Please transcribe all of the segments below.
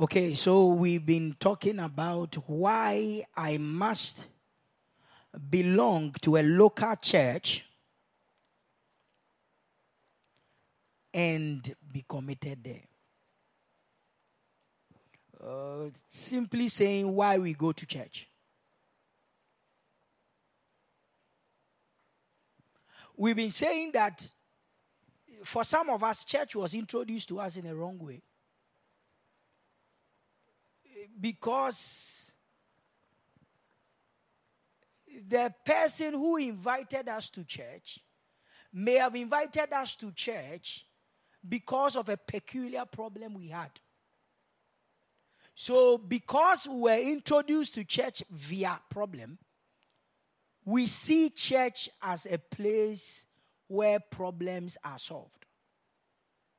Okay, so we've been talking about why I must belong to a local church and be committed there. Uh, simply saying why we go to church. We've been saying that for some of us, church was introduced to us in a wrong way because the person who invited us to church may have invited us to church because of a peculiar problem we had. So, because we were introduced to church via problem, we see church as a place where problems are solved.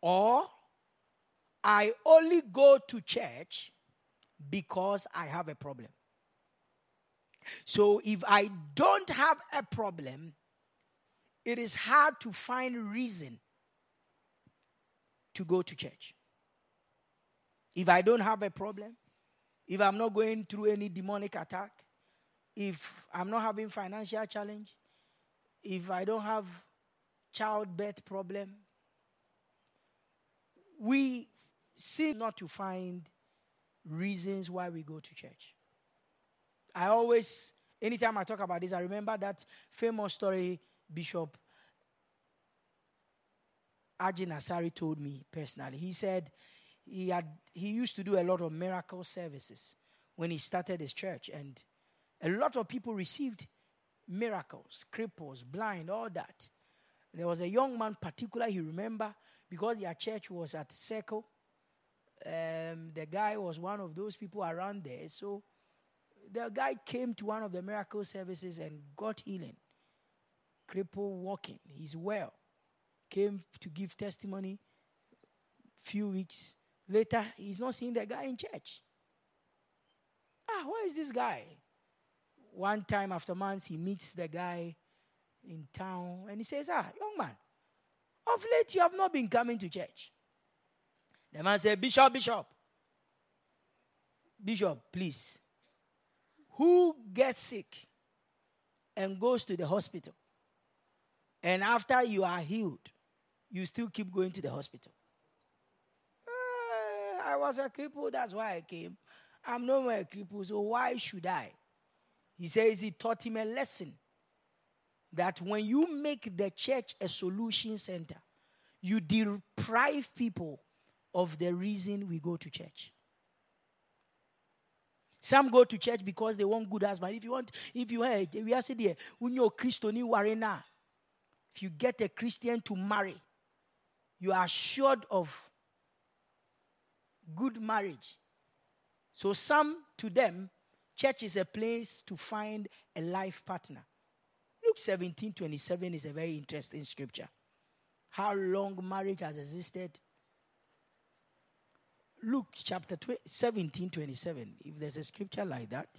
Or, I only go to church because I have a problem. So if I don't have a problem, it is hard to find reason to go to church. If I don't have a problem, if I'm not going through any demonic attack, if I'm not having financial challenge, if I don't have childbirth problem, we seem not to find reasons why we go to church. I always, anytime I talk about this, I remember that famous story Bishop Agyin Asare told me personally. He said he had he used to do a lot of miracle services when he started his church, and a lot of people received miracles, cripples, blind, all that. There was a young man, particular he remember because their church was at Circle um, the guy was one of those people around there. So the guy came to one of the miracle services and got healing. Cripple walking. He's well. Came to give testimony. Few weeks later, he's not seeing the guy in church. Ah, where is this guy? One time after months, he meets the guy in town and he says, Ah, young man, of late you have not been coming to church. The man said, Bishop, Bishop, Bishop, please. Who gets sick and goes to the hospital, and after you are healed, you still keep going to the hospital? Uh, I was a cripple, that's why I came. I'm no more a cripple, so why should I? He says he taught him a lesson that when you make the church a solution center, you deprive people of the reason we go to church. Some go to church because they want good husband. If you want, if you hey, we are when you're Christian, you are If you get a Christian to marry, you are assured of good marriage. So some to them, church is a place to find a life partner. Luke 17, 27 is a very interesting scripture. How long marriage has existed Luke chapter 17, 27. If there's a scripture like that.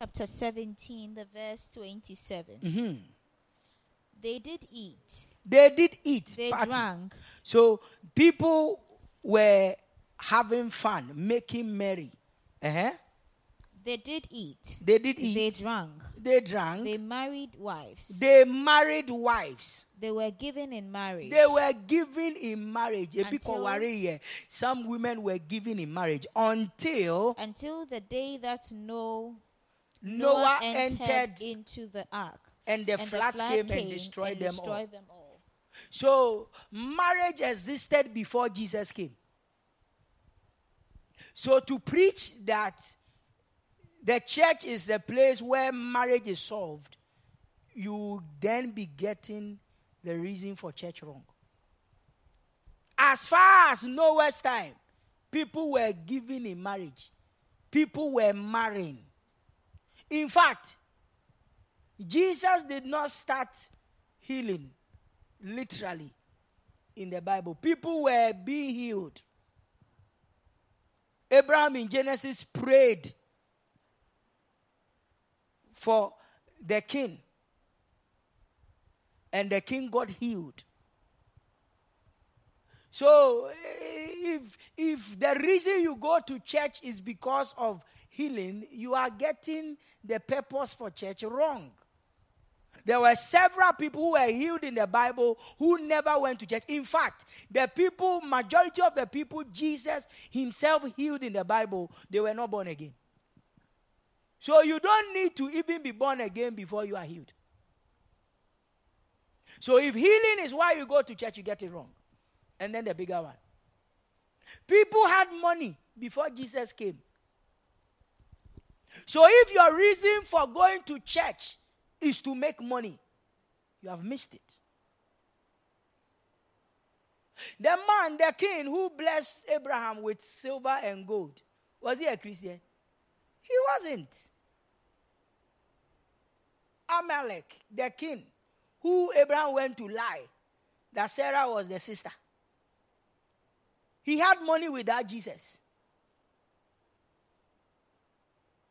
Chapter 17, the verse 27. Mm-hmm. They did eat. They did eat. They party. drank. So people were having fun, making merry. Uh-huh. They did eat. They did eat. They drank. They drank. They married wives. They married wives. They were given in marriage. They were given in marriage. Until- Some women were given in marriage until until the day that no Noah entered, entered into the ark. and the and the flood flood came came and destroyed and them destroyed all. them all. So marriage existed before Jesus came. So to preach that the church is the place where marriage is solved, you then be getting the reason for church wrong. As far as Noah's time, people were giving in marriage, people were marrying. In fact, Jesus did not start healing literally in the Bible. People were being healed. Abraham in Genesis prayed for the king and the king got healed. So, if if the reason you go to church is because of healing, you are getting the purpose for church wrong. There were several people who were healed in the Bible who never went to church. In fact, the people, majority of the people Jesus himself healed in the Bible, they were not born again. So you don't need to even be born again before you are healed. So if healing is why you go to church, you get it wrong. And then the bigger one. People had money before Jesus came. So if your reason for going to church is to make money, you have missed it. The man, the king who blessed Abraham with silver and gold, was he a Christian? He wasn't. Amalek, the king, who Abraham went to lie that Sarah was the sister. He had money without Jesus.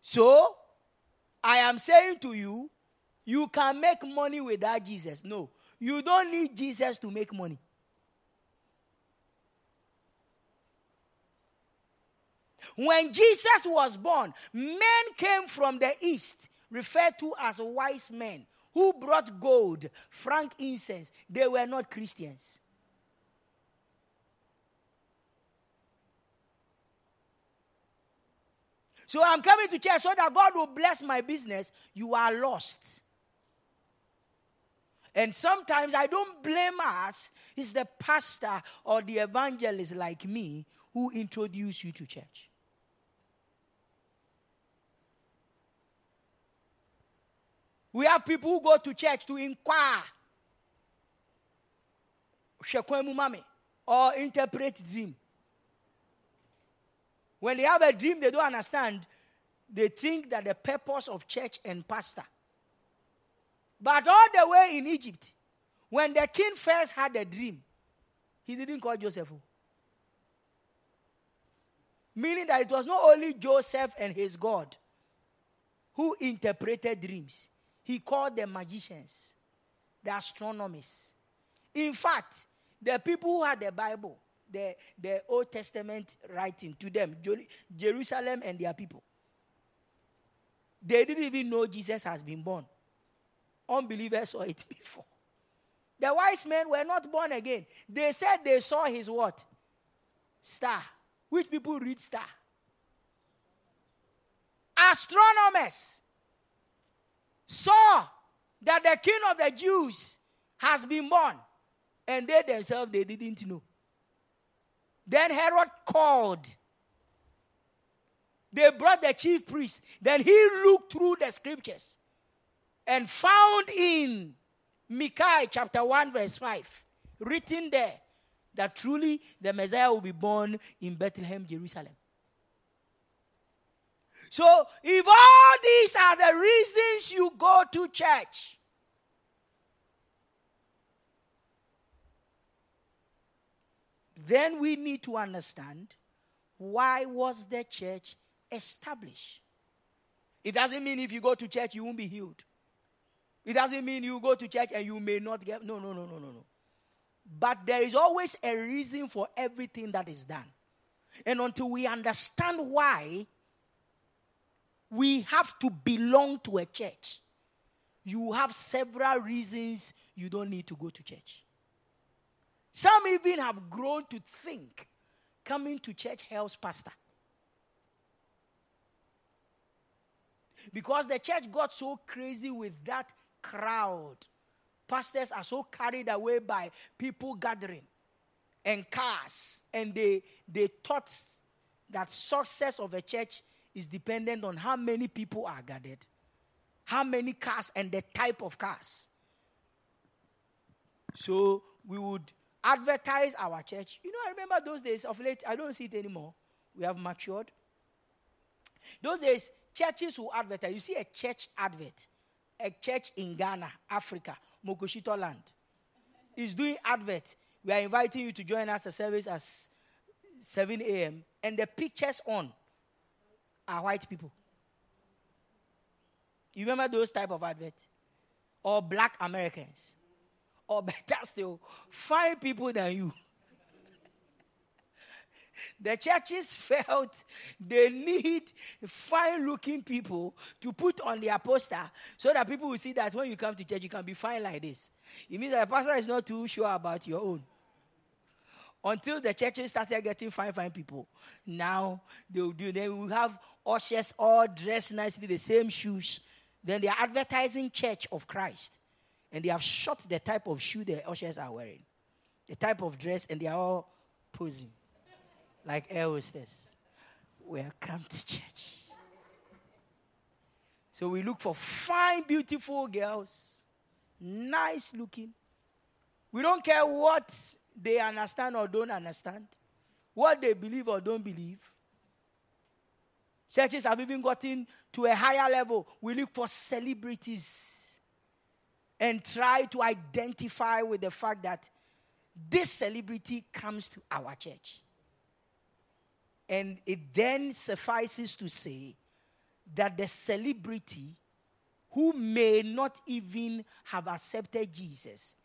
So, I am saying to you, you can make money without Jesus. No, you don't need Jesus to make money. When Jesus was born, men came from the east, referred to as wise men, who brought gold, frankincense. They were not Christians. So I'm coming to church so that God will bless my business. You are lost. And sometimes I don't blame us. It's the pastor or the evangelist like me who introduce you to church. We have people who go to church to inquire or interpret dream. When they have a dream they don't understand, they think that the purpose of church and pastor. But all the way in Egypt, when the king first had a dream, he didn't call Joseph. Oh. Meaning that it was not only Joseph and his God who interpreted dreams, he called the magicians, the astronomers. In fact, the people who had the Bible, the, the Old Testament writing to them, Jerusalem and their people. They didn't even know Jesus has been born. Unbelievers saw it before. The wise men were not born again. They said they saw his what? Star. Which people read star? Astronomers saw that the king of the Jews has been born. And they themselves, they didn't know. Then Herod called. They brought the chief priest. Then he looked through the scriptures and found in Micah chapter 1, verse 5, written there that truly the Messiah will be born in Bethlehem, Jerusalem. So, if all these are the reasons you go to church, then we need to understand why was the church established. It doesn't mean if you go to church you won't be healed. It doesn't mean you go to church and you may not get no no no no no no. But there is always a reason for everything that is done. And until we understand why we have to belong to a church, you have several reasons you don't need to go to church. Some even have grown to think coming to church helps pastor. Because the church got so crazy with that crowd. Pastors are so carried away by people gathering and cars, and they, they thought that success of a church is dependent on how many people are gathered, how many cars, and the type of cars. So we would advertise our church. You know, I remember those days of late, I don't see it anymore. We have matured. Those days, churches will advertise. You see a church advert, a church in Ghana, Africa, Mokoshito land, is doing advert. We are inviting you to join us a service at 7 a.m. And the pictures on are white people. You remember those type of adverts? Or black Americans or better still, five people than you. the churches felt they need fine looking people to put on their poster so that people will see that when you come to church, you can be fine like this. It means that the pastor is not too sure about your own. Until the churches started getting fine, fine people. Now they will do, they will have ushers all dressed nicely, the same shoes. Then they are advertising Church of Christ. And they have shot the type of shoe the ushers are wearing, the type of dress, and they are all posing like air hostess. Welcome to church. So we look for fine, beautiful girls, nice looking. We don't care what they understand or don't understand, what they believe or don't believe. Churches have even gotten to a higher level. We look for celebrities and try to identify with the fact that this celebrity comes to our church. And it then suffices to say that the celebrity who may not even have accepted Jesus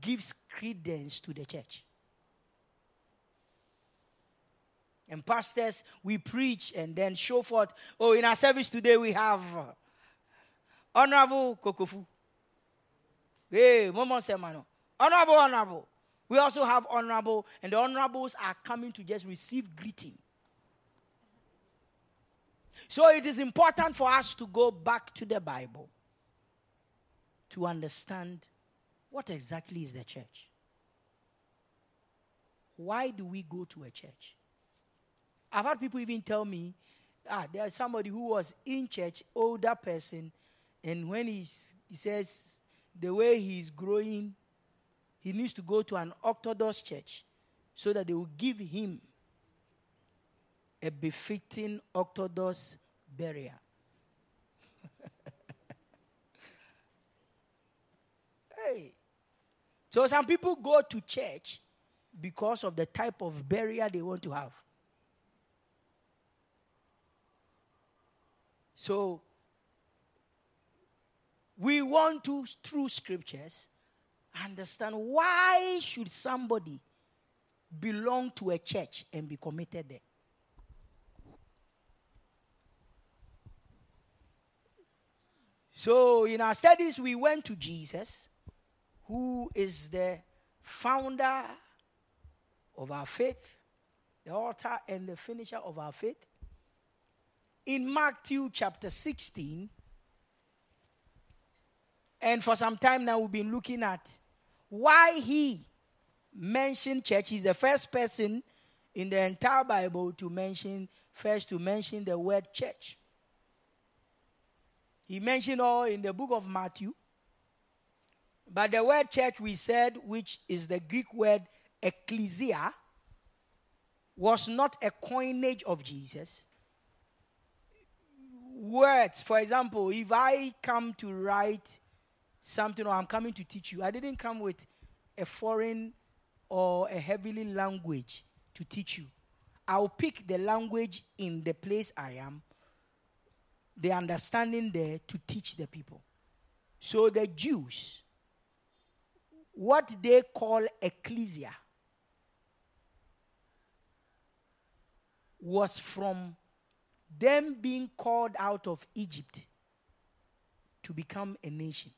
gives credence to the church. And pastors, we preach and then show forth. Oh, in our service today, we have uh, Honorable Kokofu. Hey, Momo Semano. Honorable, honorable. We also have honorable, and the honorables are coming to just receive greeting. So it is important for us to go back to the Bible to understand what exactly is the church. Why do we go to a church? I've had people even tell me, ah, there's somebody who was in church, older person, and when he's, he says the way he's growing, he needs to go to an Orthodox church so that they will give him a befitting Orthodox burial. hey. So some people go to church because of the type of burial they want to have. So we want to, through scriptures, understand why should somebody belong to a church and be committed there. So, in our studies, we went to Jesus, who is the founder of our faith, the author and the finisher of our faith. In Matthew chapter 16, and for some time now, we've been looking at why he mentioned church. He's the first person in the entire Bible to mention, first to mention the word church. He mentioned all in the book of Matthew. But the word church, we said, which is the Greek word ecclesia, was not a coinage of Jesus. Words, for example, if I come to write something or I'm coming to teach you, I didn't come with a foreign or a heavenly language to teach you. I'll pick the language in the place I am, the understanding there to teach the people. So the Jews, what they call ecclesia, was from them being called out of Egypt to become a nation.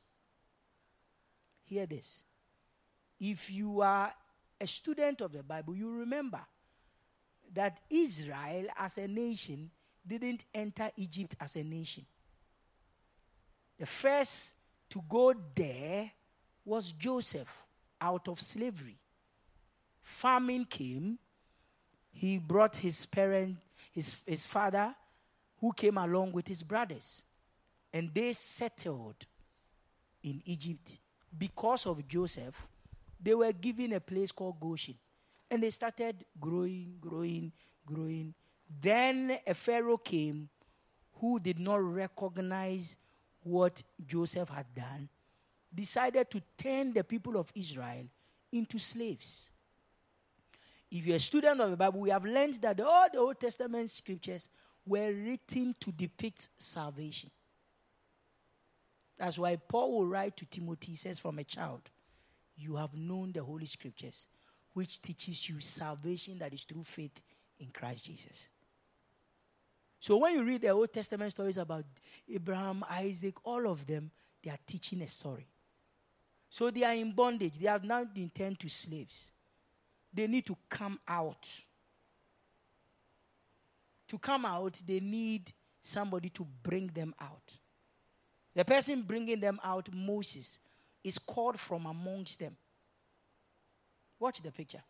Hear this. If you are a student of the Bible, you remember that Israel as a nation didn't enter Egypt as a nation. The first to go there was Joseph out of slavery. Famine came. He brought his parent, his, his father, who came along with his brothers. And they settled in Egypt. Because of Joseph, they were given a place called Goshen. And they started growing, growing, growing. Then a Pharaoh came who did not recognize what Joseph had done, decided to turn the people of Israel into slaves. If you're a student of the Bible, we have learned that all the Old Testament scriptures were written to depict salvation. That's why Paul will write to Timothy, says, From a child, you have known the Holy Scriptures, which teaches you salvation that is through faith in Christ Jesus. So when you read the Old Testament stories about Abraham, Isaac, all of them, they are teaching a story. So they are in bondage. They have now been turned to slaves. They need to come out. To come out, they need somebody to bring them out. The person bringing them out, Moses, is called from amongst them. Watch the picture.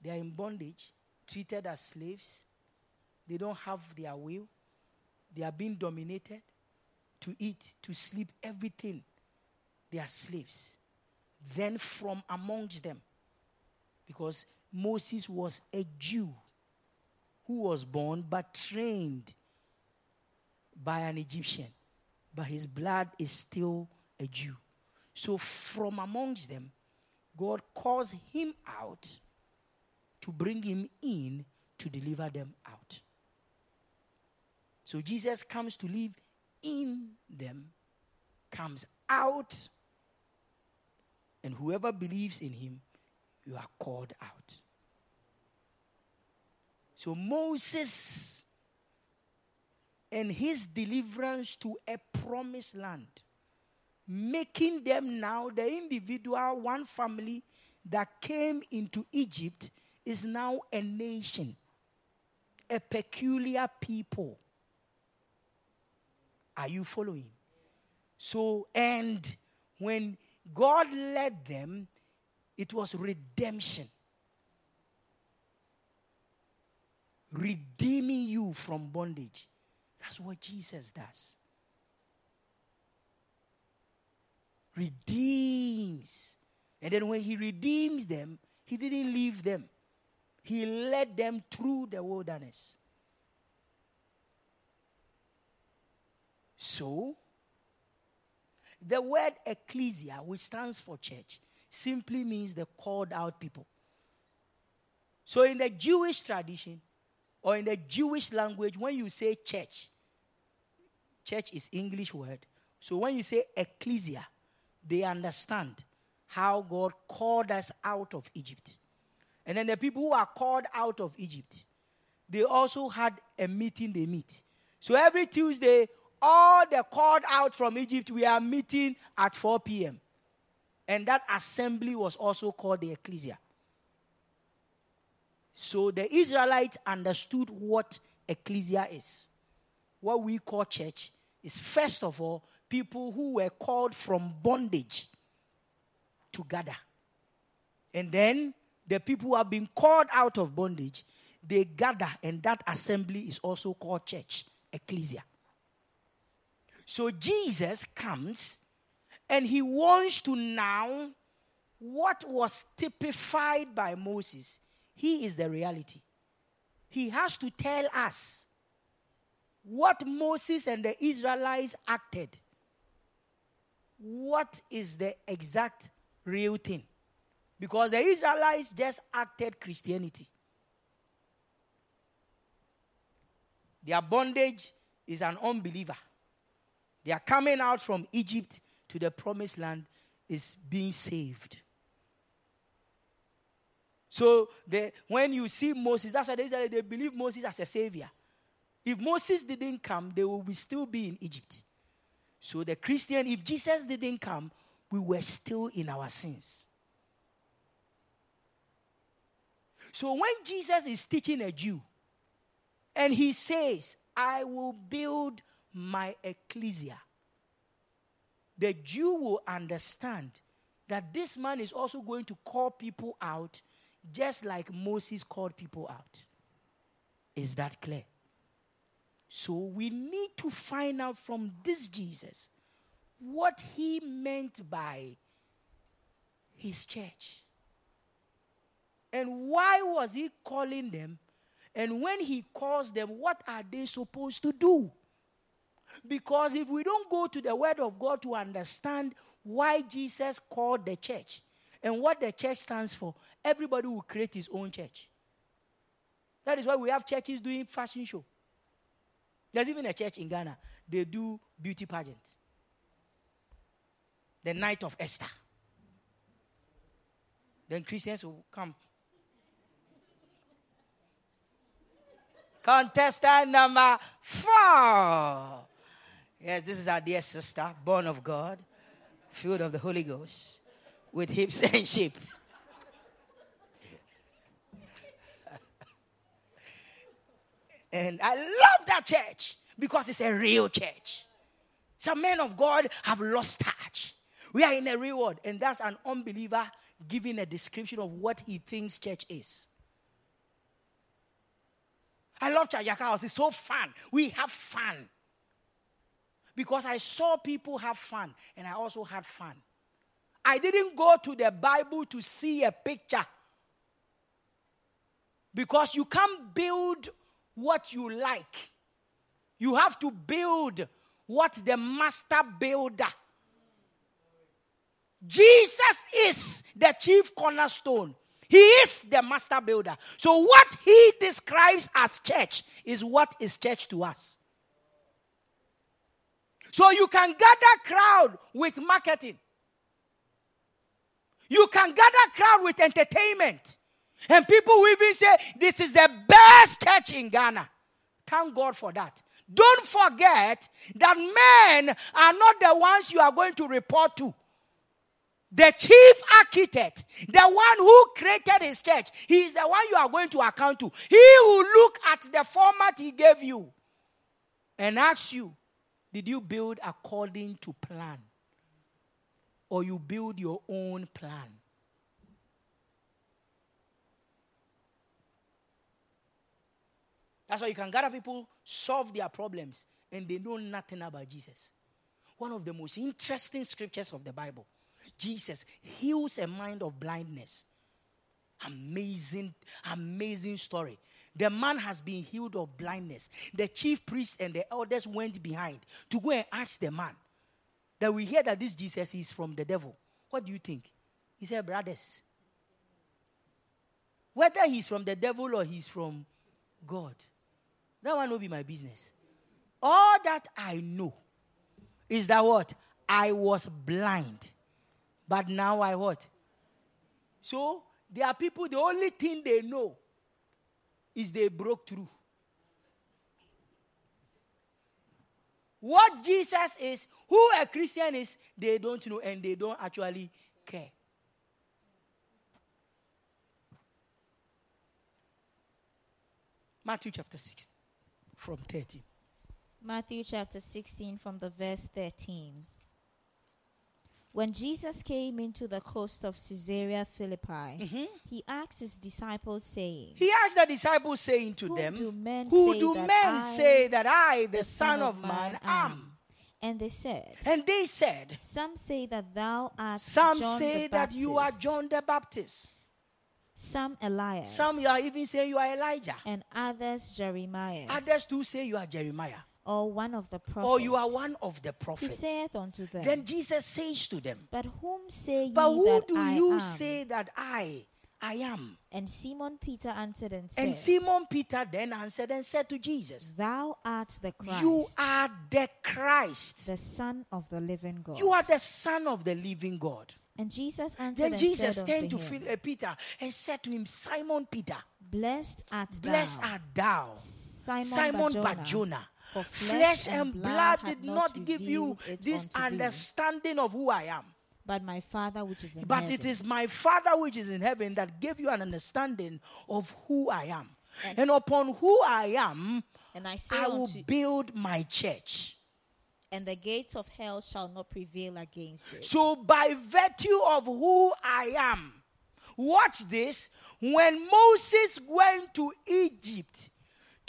They are in bondage, treated as slaves. They don't have their will. They are being dominated to eat, to sleep, everything. They are slaves. Then from amongst them, because Moses was a Jew who was born but trained by an Egyptian, but his blood is still a Jew. So from amongst them, God calls him out to bring him in to deliver them out. So Jesus comes to live in them, comes out, and whoever believes in him, you are called out. So Moses and his deliverance to a promised land, making them now the individual, one family that came into Egypt is now a nation, a peculiar people. Are you following? So, and when God led them, it was redemption. Redeeming you from bondage. That's what Jesus does. Redeems. And then when he redeems them, he didn't leave them. He led them through the wilderness. So, the word ecclesia, which stands for church, simply means the called out people. So, in the Jewish tradition or in the Jewish language, when you say church, church is English word. So, when you say ecclesia, they understand how God called us out of Egypt. And then the people who are called out of Egypt, they also had a meeting they meet. So every Tuesday, all the called out from Egypt, we are meeting at 4 p.m. And that assembly was also called the ecclesia. So the Israelites understood what ecclesia is. What we call church is, first of all, people who were called from bondage to gather. And then the people who have been called out of bondage, they gather, and that assembly is also called church, ecclesia. So Jesus comes and he wants to now what was typified by Moses. He is the reality. He has to tell us what Moses and the Israelites acted. What is the exact real thing? Because the Israelites just acted Christianity. Their bondage is an unbeliever. They are coming out from Egypt to the promised land is being saved. So when you see Moses, that's why they, they believe Moses as a savior. If Moses didn't come, they will be still be in Egypt. So the Christian, if Jesus didn't come, we were still in our sins. So when Jesus is teaching a Jew and he says, I will build my ecclesia, the Jew will understand that this man is also going to call people out just like Moses called people out. Is that clear? So we need to find out from this Jesus what he meant by his church. And why was he calling them? And when he calls them, what are they supposed to do? Because if we don't go to the Word of God to understand why Jesus called the church and what the church stands for, everybody will create his own church. That is why we have churches doing fashion show. There's even a church in Ghana, they do beauty pageant. The night of Esther. Then Christians will come Contestant number four. Yes, this is our dear sister, born of God, filled of the Holy Ghost, with hips and shape. and I love that church because it's a real church. Some men of God have lost touch. We are in a real world, and that's an unbeliever giving a description of what he thinks church is. I love Chayaka House. It's so fun. We have fun. Because I saw people have fun, and I also had fun. I didn't go to the Bible to see a picture. Because you can't build what you like. You have to build what the master builder. Jesus is the chief cornerstone. He is the master builder. So, what he describes as church is what is church to us. So, you can gather crowd with marketing. You can gather crowd with entertainment. And people will even say, This is the best church in Ghana. Thank God for that. Don't forget that men are not the ones you are going to report to. The chief architect, the one who created his church, he is the one you are going to account to. He will look at the format he gave you and ask you, Did you build according to plan? Or you build your own plan? That's why you can gather people, solve their problems, and they know nothing about Jesus. One of the most interesting scriptures of the Bible. Jesus heals a mind of blindness. Amazing, amazing story. The man has been healed of blindness. The chief priest and the elders went behind to go and ask the man that we hear that this Jesus is from the devil. What do you think? He said, Brothers, whether he's from the devil or he's from God, that one will be my business. All that I know is that what? I was blind. But now I what? So there are people, the only thing they know is they broke through. What Jesus is, who a Christian is, they don't know and they don't actually care. Matthew chapter 6 from 13. Matthew chapter 16 from the verse 13. When Jesus came into the coast of Caesarea Philippi, mm-hmm. he asked his disciples, saying, He asked the disciples, saying to Whom them, do men Who say do men I, say that I, the, the Son of Man, am? And they said, And they said, Some say that thou art Some John say that you are John the Baptist. some Elias, Some you are even saying you are Elijah. and others Jeremiah, Others too say you are Jeremiah. Or one of the prophets. Or you are one of the prophets. He saith unto them, Then Jesus says to them, But whom say ye But who that do I you am? say that I, I am? And Simon Peter answered and said, And Simon Peter then answered and said to Jesus, Thou art the Christ, You are the Christ. the Son of the living God. You are the Son of the living God. and Jesus answered Then and Jesus said turned to him, uh, Peter and said to him, Simon Peter, Blessed art blessed thou, art thou, Simon, Simon Barjona, Barjona. For Flesh and blood did not give you this understanding of who I am. but my Father which is in But heaven. it is my Father which is in heaven that gave you an understanding of who I am. And- And upon who I am, And I say I will build my church. and the gates of hell shall not prevail against it. So, by virtue of who I am, watch this. When Moses went to Egypt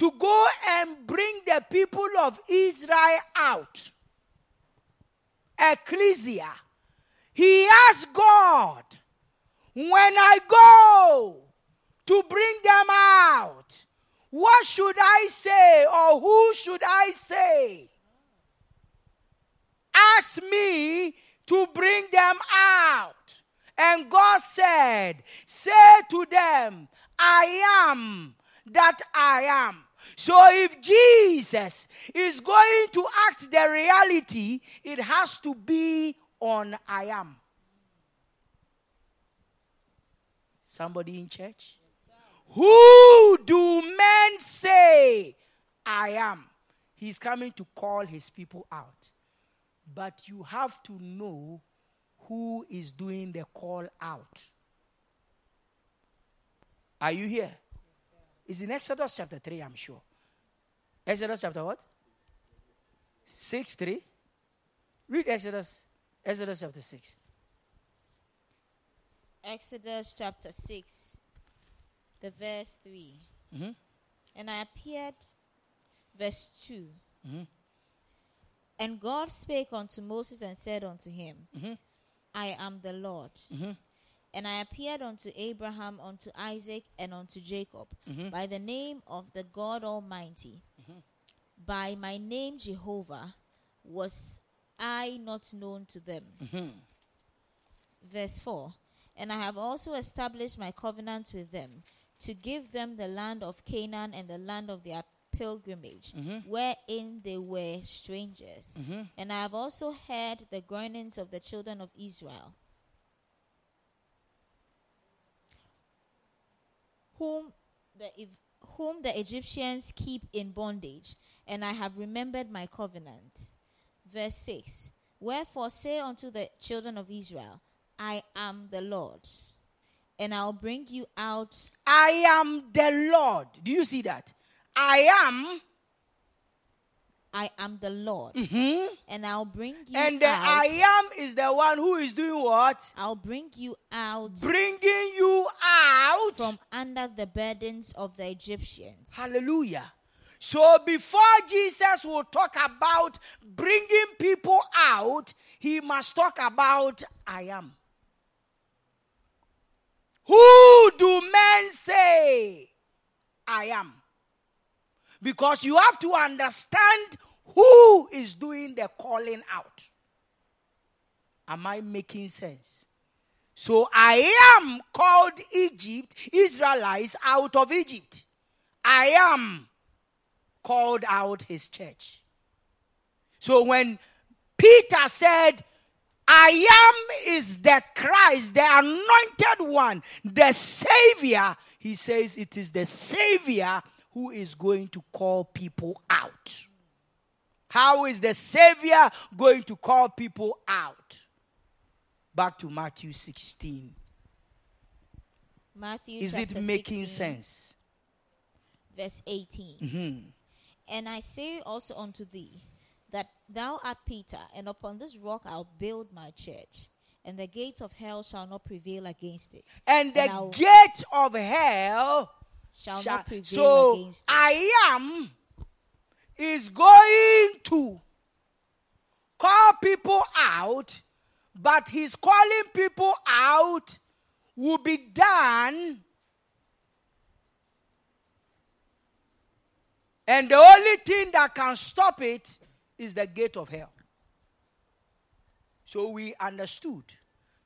to go and bring the people of Israel out, Ecclesia, he asked God, when I go to bring them out, what should I say or who should I say? Ask me to bring them out. And God said, Say to them, I am that I am. So if Jesus is going to act the reality, it has to be on I am. Somebody in church? Who do men say I am. He's coming to call his people out. But you have to know who is doing the call out. Are you here? It's in Exodus chapter 3, I'm sure. Exodus chapter what? 6 3. Read Exodus. Exodus chapter 6. Exodus chapter 6, the verse 3. Mm-hmm. And I appeared, verse 2. Mm-hmm. And God spake unto Moses and said unto him, Mhm. I am the Lord. And I appeared unto Abraham, unto Isaac, and unto Jacob Mhm. by the name of the God Almighty. Mm-hmm. By my name Jehovah was I not known to them. Mm-hmm. Verse 4 And I have also established my covenant with them to give them the land of Canaan and the land of their pilgrimage, Mhm. wherein they were strangers. Mhm. And I have also heard the groanings of the children of Israel, whom the whom the Egyptians keep in bondage, and I have remembered my covenant. Verse 6 Wherefore say unto the children of Israel, I am the Lord, and I'll bring you out. I am the Lord. Do you see that? I am, I am the Lord, Mhm. and I'll bring you and the out. I am is the one who is doing what? I'll bring you out Bringing you out. from under the burdens of the Egyptians. Hallelujah. So before Jesus will talk about bringing people out, he must talk about I am. Who do men say I am? Because you have to understand who is doing the calling out. Am I making sense? So I am called Egypt, Israelites out of Egypt. I am called out his church. So when Peter said, I am is the Christ, the anointed one, the Savior, he says it is the Savior who is going to call people out. How is the Savior going to call people out? Back to Matthew 16. Matthew Is it making 16, sense? Verse 18. Mhm. And I say also unto thee that thou art Peter, and upon this rock I'll build my church, and the gates of hell shall not prevail against it. And the I'll- gate of hell shall shall- not prevail so against it. I am is going to call people out, but his calling people out will be done. And the only thing that can stop it is the gate of hell. So we understood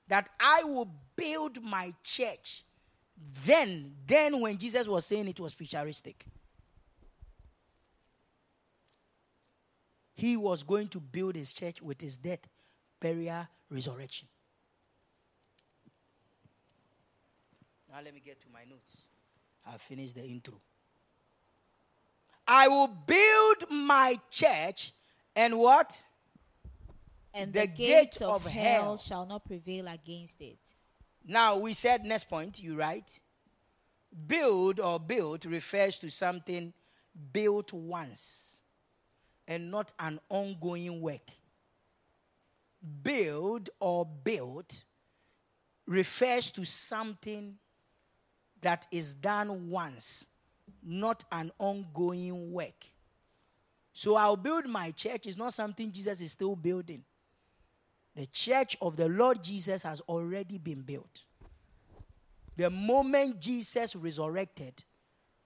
that I will build my church. Then, then when Jesus was saying it was futuristic, he was going to build his church with his death, burial, resurrection. Now let me get to my notes. I'll finish the intro. I will build my church and what? and the the, gate gates of, of hell, hell. shall not prevail against it. Now we said next point, you write. Build or built refers to something built once and not an ongoing work. Build or built refers to something that is done once, not an ongoing work. So I'll build my church is not something Jesus is still building. The church of the Lord Jesus has already been built. The moment Jesus resurrected,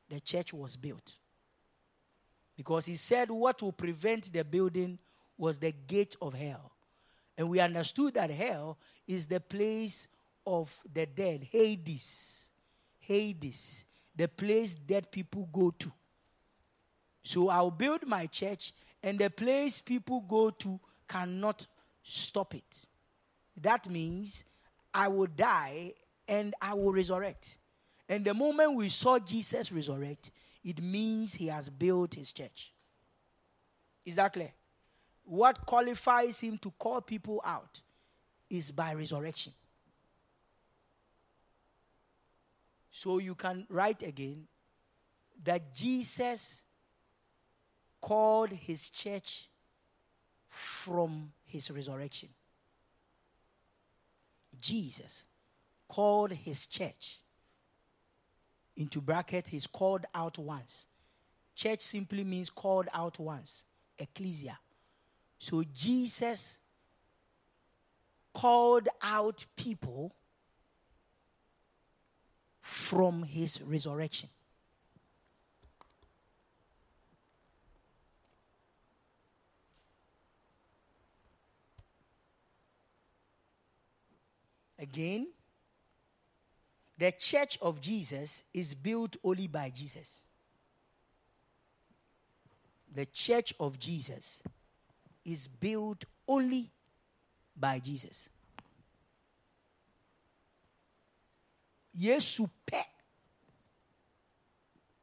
the church was built. Because he said what will prevent the building was the gate of hell. And we understood that hell is the place of the dead, Hades. Hades, the place dead people go to. So I'll build my church, and the place people go to cannot stop it. That means I will die and I will resurrect. And the moment we saw Jesus resurrect, it means he has built his church. Is that clear? What qualifies him to call people out is by resurrection. So you can write again that Jesus called his church from his resurrection. Jesus called his church into bracket he's called out once. Church simply means called out once ecclesia. So jesus called out people from his resurrection Again, the church of Jesus is built only by Jesus. The church of Jesus is built only by Jesus. Yesu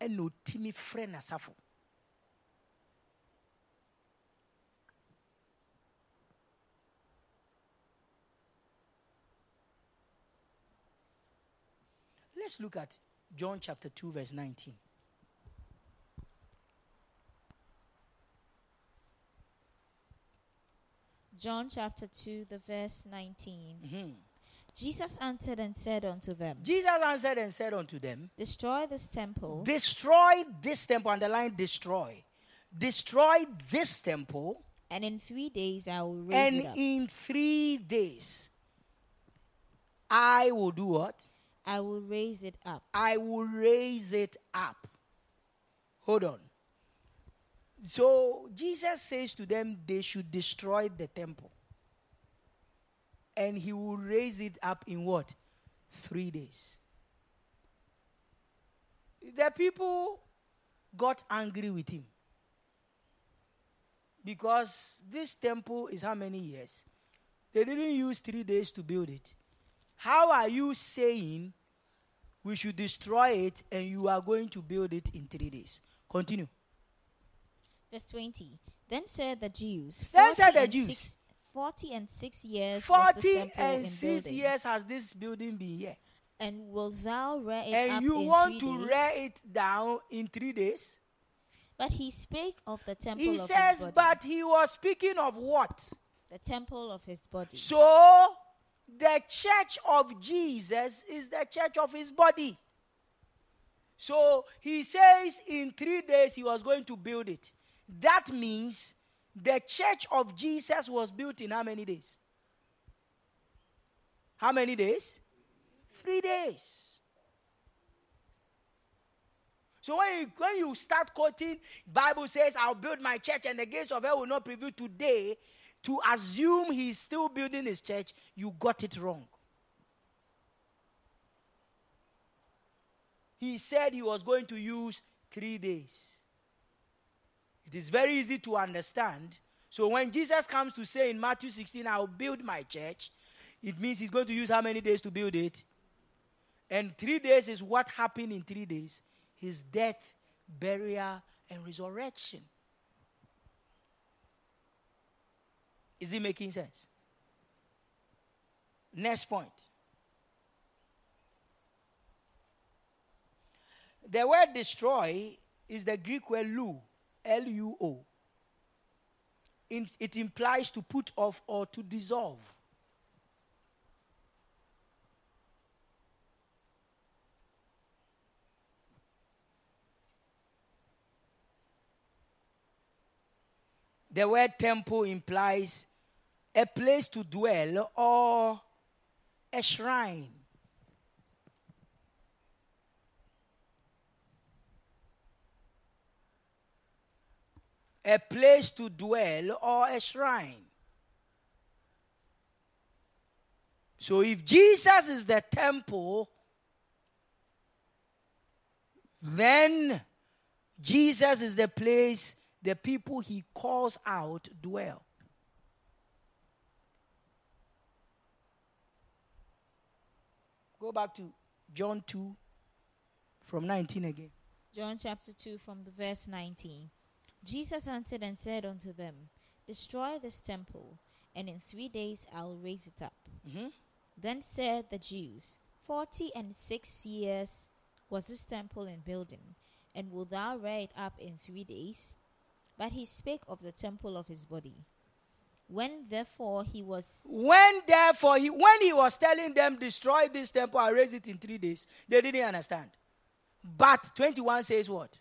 otimi frɛ n'asafo. Let's look at John chapter 2, verse 19. John chapter 2, the verse 19. Mhm. Jesus answered and said unto them, Jesus answered and said unto them, Destroy this temple, Destroy this temple, underline destroy. Destroy this temple, and in three days I will raise and it up. in three days I will do what? I will raise it up. I will raise it up. Hold on. So Jesus says to them they should destroy the temple. And he will raise it up in what? Three days. The people got angry with him. Because this temple is how many years? They didn't use three days to build it. How are you saying we should destroy it and you are going to build it in three days? Continue. Verse 20. Then said the Jews, Then said the Jews, six- 40 and 6 years 40 and 6 building, years has this building been here. And will thou rear it And you want to days? rear it down in three days? But he spake of the temple He of says, his body. but he was speaking of what? the temple of his body. So, the church of Jesus is the church of his body. So, he says in three days he was going to build it. That means the church of Jesus was built in how many days? How many days? Three days. So when you, when you start quoting, Bible says, "I'll build my church, and the gates of hell will not prevail." Today, to assume he's still building his church, you got it wrong. He said he was going to use three days. It is very easy to understand. So when Jesus comes to say in Matthew 16, I'll build my church, it means he's going to use how many days to build it? And three days is what happened in three days his death, burial, and resurrection. Is it making sense? Next point. The word destroy is the Greek word lu, L U O. It implies to put off or to dissolve. The word temple implies a place to dwell or a shrine. A place to dwell or a shrine. So if Jesus is the temple, then Jesus is the place the people he calls out dwell. Go back to John 2 from 19 again. John chapter 2 from the verse 19. Jesus answered and said unto them, Destroy this temple, and in three days I'll raise it up. Mhm. Then said the Jews, Forty and six years was this temple in building, and wilt thou rear it up in three days? But he spake of the temple of his body. When therefore he was When therefore he when he was telling them destroy this temple and raise it in three days, they didn't understand. But 21 says what?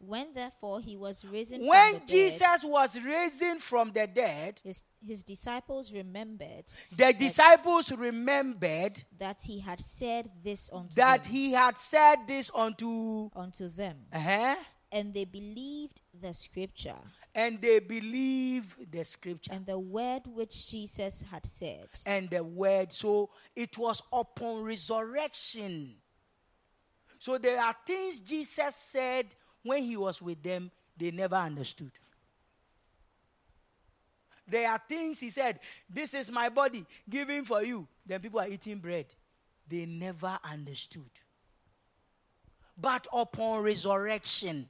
when therefore he was risen from the When dead, Jesus was risen from the dead, his, his disciples remembered the disciples remembered that he had said this unto that them, he had said this unto unto them, uh-huh, and they believed the scripture and they believed the scripture and the word which Jesus had said. and the word. So it was upon resurrection. So there are things Jesus said when he was with them, they never understood. There are things he said, This is my body given for you. Then people are eating bread. They never understood. But upon resurrection,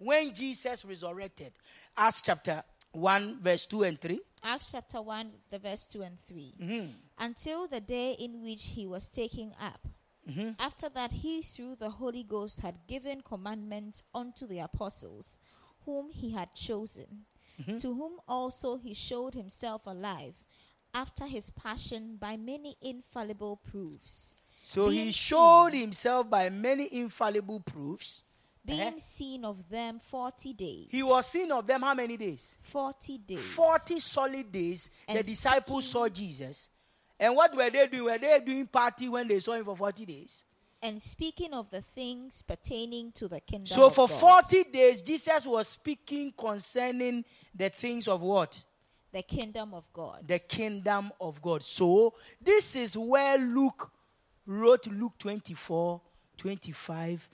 when Jesus resurrected, Acts chapter 1, verse 2 and 3. Acts chapter 1, the verse 2 and 3. Mm-hmm. Until the day in which he was taken up. Mm-hmm. After that, he through the Holy Ghost had given commandments unto the apostles, whom he had chosen, Mm-hmm. to whom also he showed himself alive after his passion by many infallible proofs. So he showed seen- himself by many infallible proofs. Being Eh? seen of them forty days. He was seen of them how many days? forty days. 40 solid days. the disciples saw Jesus. And what were they doing? Were they doing party when they saw him for 40 days? and speaking of the things pertaining to the kingdom. So for God, 40 days, Jesus was speaking concerning the things of what? the kingdom of God. The kingdom of God. So this is where Luke wrote Luke 24, 25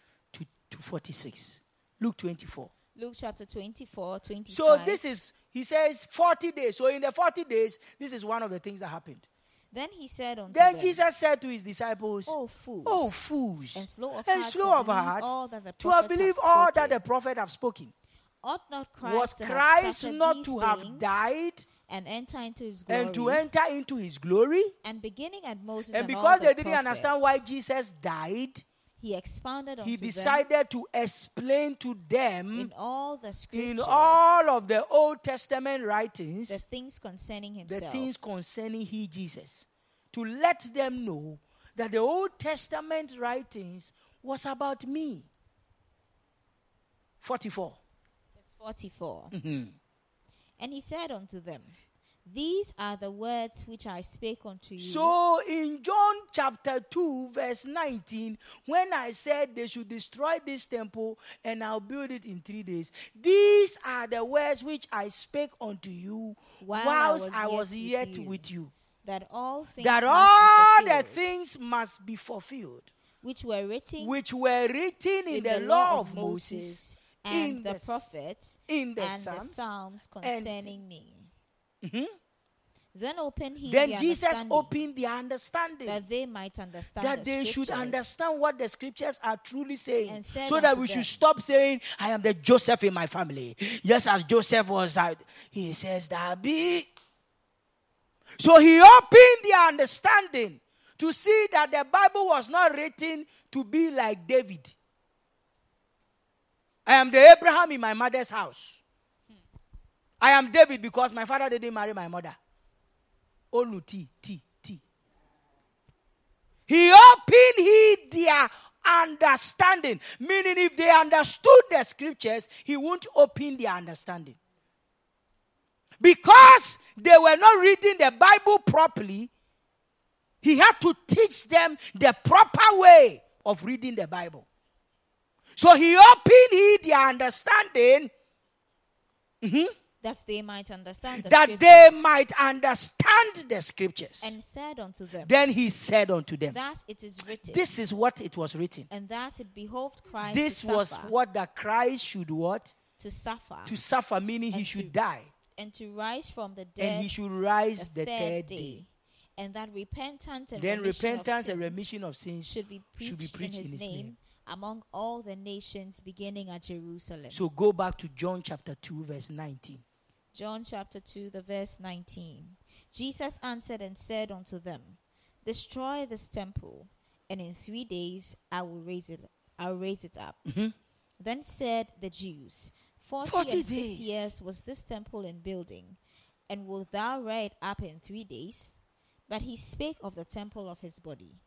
to, to 46. Luke 24. Luke chapter 24, 25. So this is, he says, 40 days. So in the 40 days, this is one of the things that happened. Then he said unto Then them, Jesus said to his disciples, O fools, Oh, fools, and slow of and heart slow to of heart all that the to have believed all that the prophet have spoken. ought not Christ Was Christ not to have died and enter into his glory? and to enter into his glory? and beginning at Moses And and because the they didn't understand why Jesus died, he expounded he decided to explain to them in all the scriptures in all of the Old Testament writings the things concerning himself, the things concerning he Jesus to let them know that the Old Testament writings was about me. 44. Verse 44. Mm-hmm. And he said unto them, These are the words which I spake unto you. So in John chapter 2, verse 19, when I said they should destroy this temple and I'll build it in three days, these are the words which I spake unto you While I whilst was I yet was with yet you. with you. that all things That all the things must be fulfilled, which were written which were written in, the, law of Moses, and in the the prophets in the and the Psalms. Psalms and- concerning me. Mhm. Then opened he Then the Jesus opened their understanding. that they might understand that the they should understand what the scriptures are truly saying so that we them- should stop saying i am the joseph in my family. Just as joseph was out he says that be. So he opened their understanding to see that the bible was not written to be like david. I am the abraham in my mother's house i am david because my father didn't marry my mother onu t t t he opened he their understanding. Meaning, if they understood the scriptures, he won't open their understanding. Because they were not reading the Bible properly, he had to teach them the proper way of reading the Bible. So he opened he their understanding mm-hmm. That they might understand the that scriptures, they might understand the scriptures. and said unto them, Then he said unto them, Thus it is written, This is what it was written. and thus it behoved Christ this was suffer, what the Christ should what? to suffer, To suffer, meaning he should to die. and to rise from the dead And he should rise the the third, third day. day. and that repentance and Then remission of repentance and sins remission of sins should be preached, should be preached in his, name, among all the nations beginning at Jerusalem. So go back to John chapter 2, verse 19. John chapter 2, the verse 19. Jesus answered and said unto them, Destroy this temple, and in three days I will raise it I will raise it up. Mhm. Then said the Jews, Forty, 40 and six years was this temple in building, and wilt thou raise it up in three days? But he spake of the temple of his body.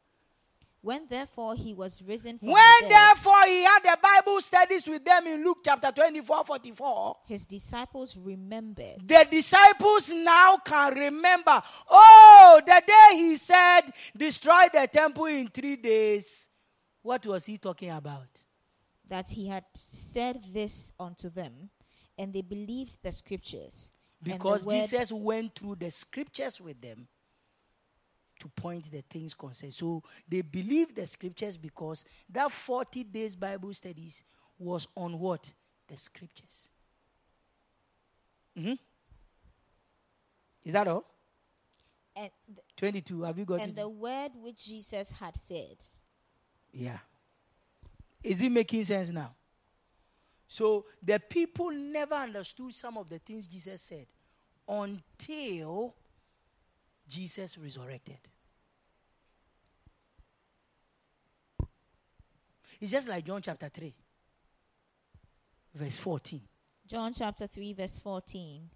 When therefore he was risen from When the dead, therefore he had the Bible studies with them in Luke chapter 24, 44, his disciples remembered the disciples now can remember. Oh, the day he said, destroy the temple in three days. What was he talking about? that he had said this unto them, and they believed the scriptures. the Because word- Jesus went through the scriptures with them to point the things concerned. So they believed the scriptures because that 40 days Bible studies was on what? The scriptures. hmm Is that all? and, th- 22. Have you got and the word which Jesus had said. Yeah. Is it making sense now? So the people never understood some of the things Jesus said until Jesus resurrected. It's just like John chapter 3, verse 14. John chapter 3, verse 14.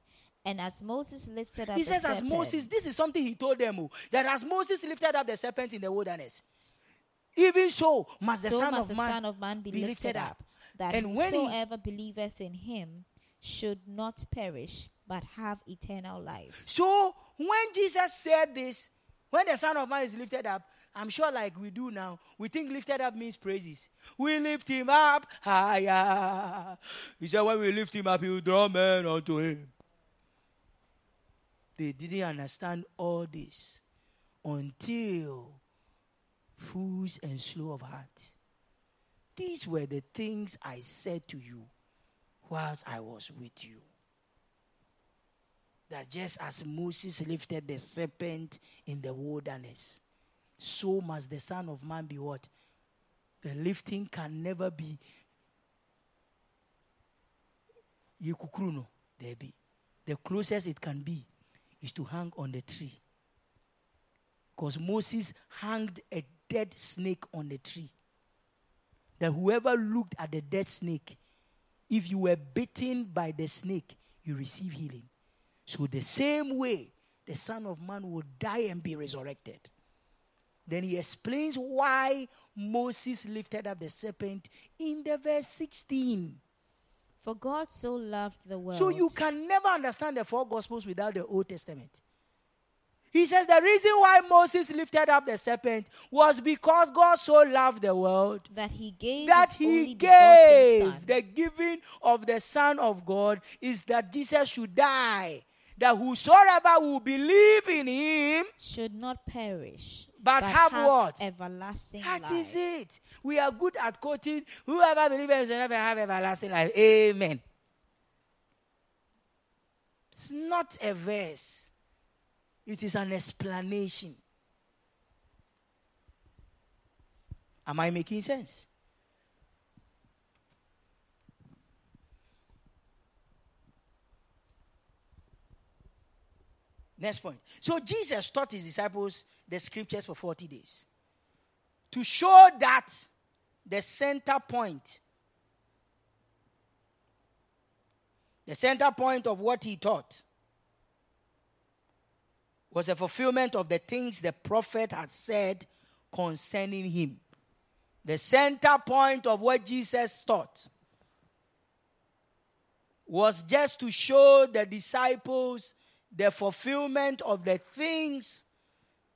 And as Moses lifted up He the says, as Moses, this is something he told them, oh, that as Moses lifted up the serpent in the wilderness, even so must the so Son must of the Man Son of Man be, be lifted, lifted up, that And when he- whosoever believeth in him should not perish, but have eternal life. So when Jesus said this, when the Son of Man is lifted up, I'm sure like we do now, we think lifted up means praises. We lift him up higher. He said, when we lift him up, he will draw men unto him. They didn't understand all this until fools and slow of heart. These were the things I said to you whilst I was with you that just as Moses lifted the serpent in the wilderness, so must the Son of Man be what? The lifting can never be yekukruno. There be. The closest it can be is to hang on the tree. Because Moses hanged a dead snake on the tree. That whoever looked at the dead snake, if you were bitten by the snake, you receive healing. So, the same way the Son of Man will die and be resurrected. Then he explains why Moses lifted up the serpent in the verse 16. For God so loved the world. So you can never understand the four gospels without the Old Testament. He says the reason why Moses lifted up the serpent was because God so loved the world that he gave that he gave. The giving of the Son of God is that Jesus should die. That whosoever will believe in him, should not perish, But have what? Everlasting that life. is it. We are good at quoting, whoever believes in him shall never have everlasting life. Amen. It's not a verse, it is an explanation. Am I making sense? Next point. So Jesus taught his disciples the scriptures for 40 days to show that the center point, the center point of what he taught, was a fulfillment of the things the prophet had said concerning him. The center point of what Jesus taught was just to show the disciples the fulfillment of the things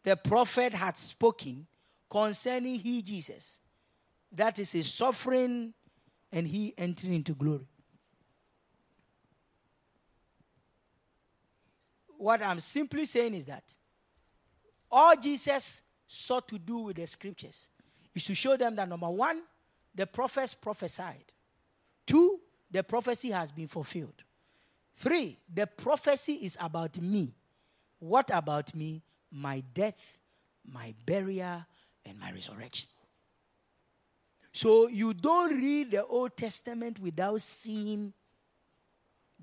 the prophet had spoken concerning he, Jesus. That is his suffering and he entering into glory. What I'm simply saying is that all Jesus sought to do with the scriptures is to show them that number one, the prophets prophesied. Two, the prophecy has been fulfilled. Three, the prophecy is about me. What about me? My death, my burial, and my resurrection. So you don't read the Old Testament without seeing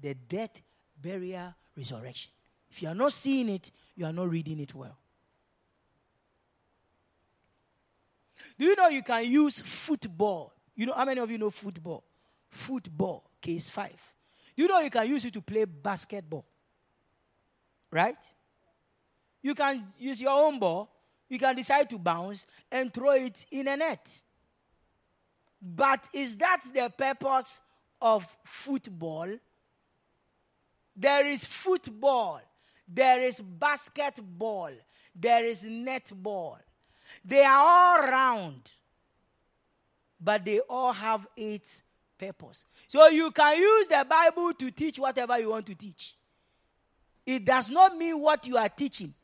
the death, burial, resurrection. If you are not seeing it, you are not reading it well. Do you know you can use football? You know how many of you know football? Football, case 5 you know you can use it to play basketball? Right? You can use your own ball, you can decide to bounce and throw it in a net. But is that the purpose of football? There is football, there is basketball, there is netball. They are all round, but they all have its purpose. So you can use the Bible to teach whatever you want to teach. It does not mean what you are teaching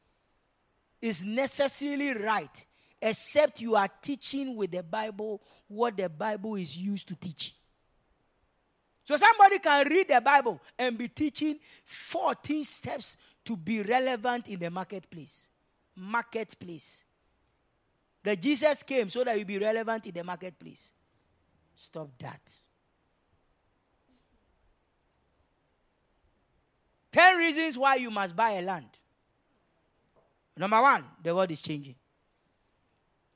is necessarily right, except you are teaching with the Bible what the Bible is used to teach. So somebody can read the Bible and be teaching 14 steps to be relevant in the marketplace. Marketplace. That Jesus came so that you be relevant in the marketplace. Stop that. 10 reasons why you must buy a land. Number one, the world is changing.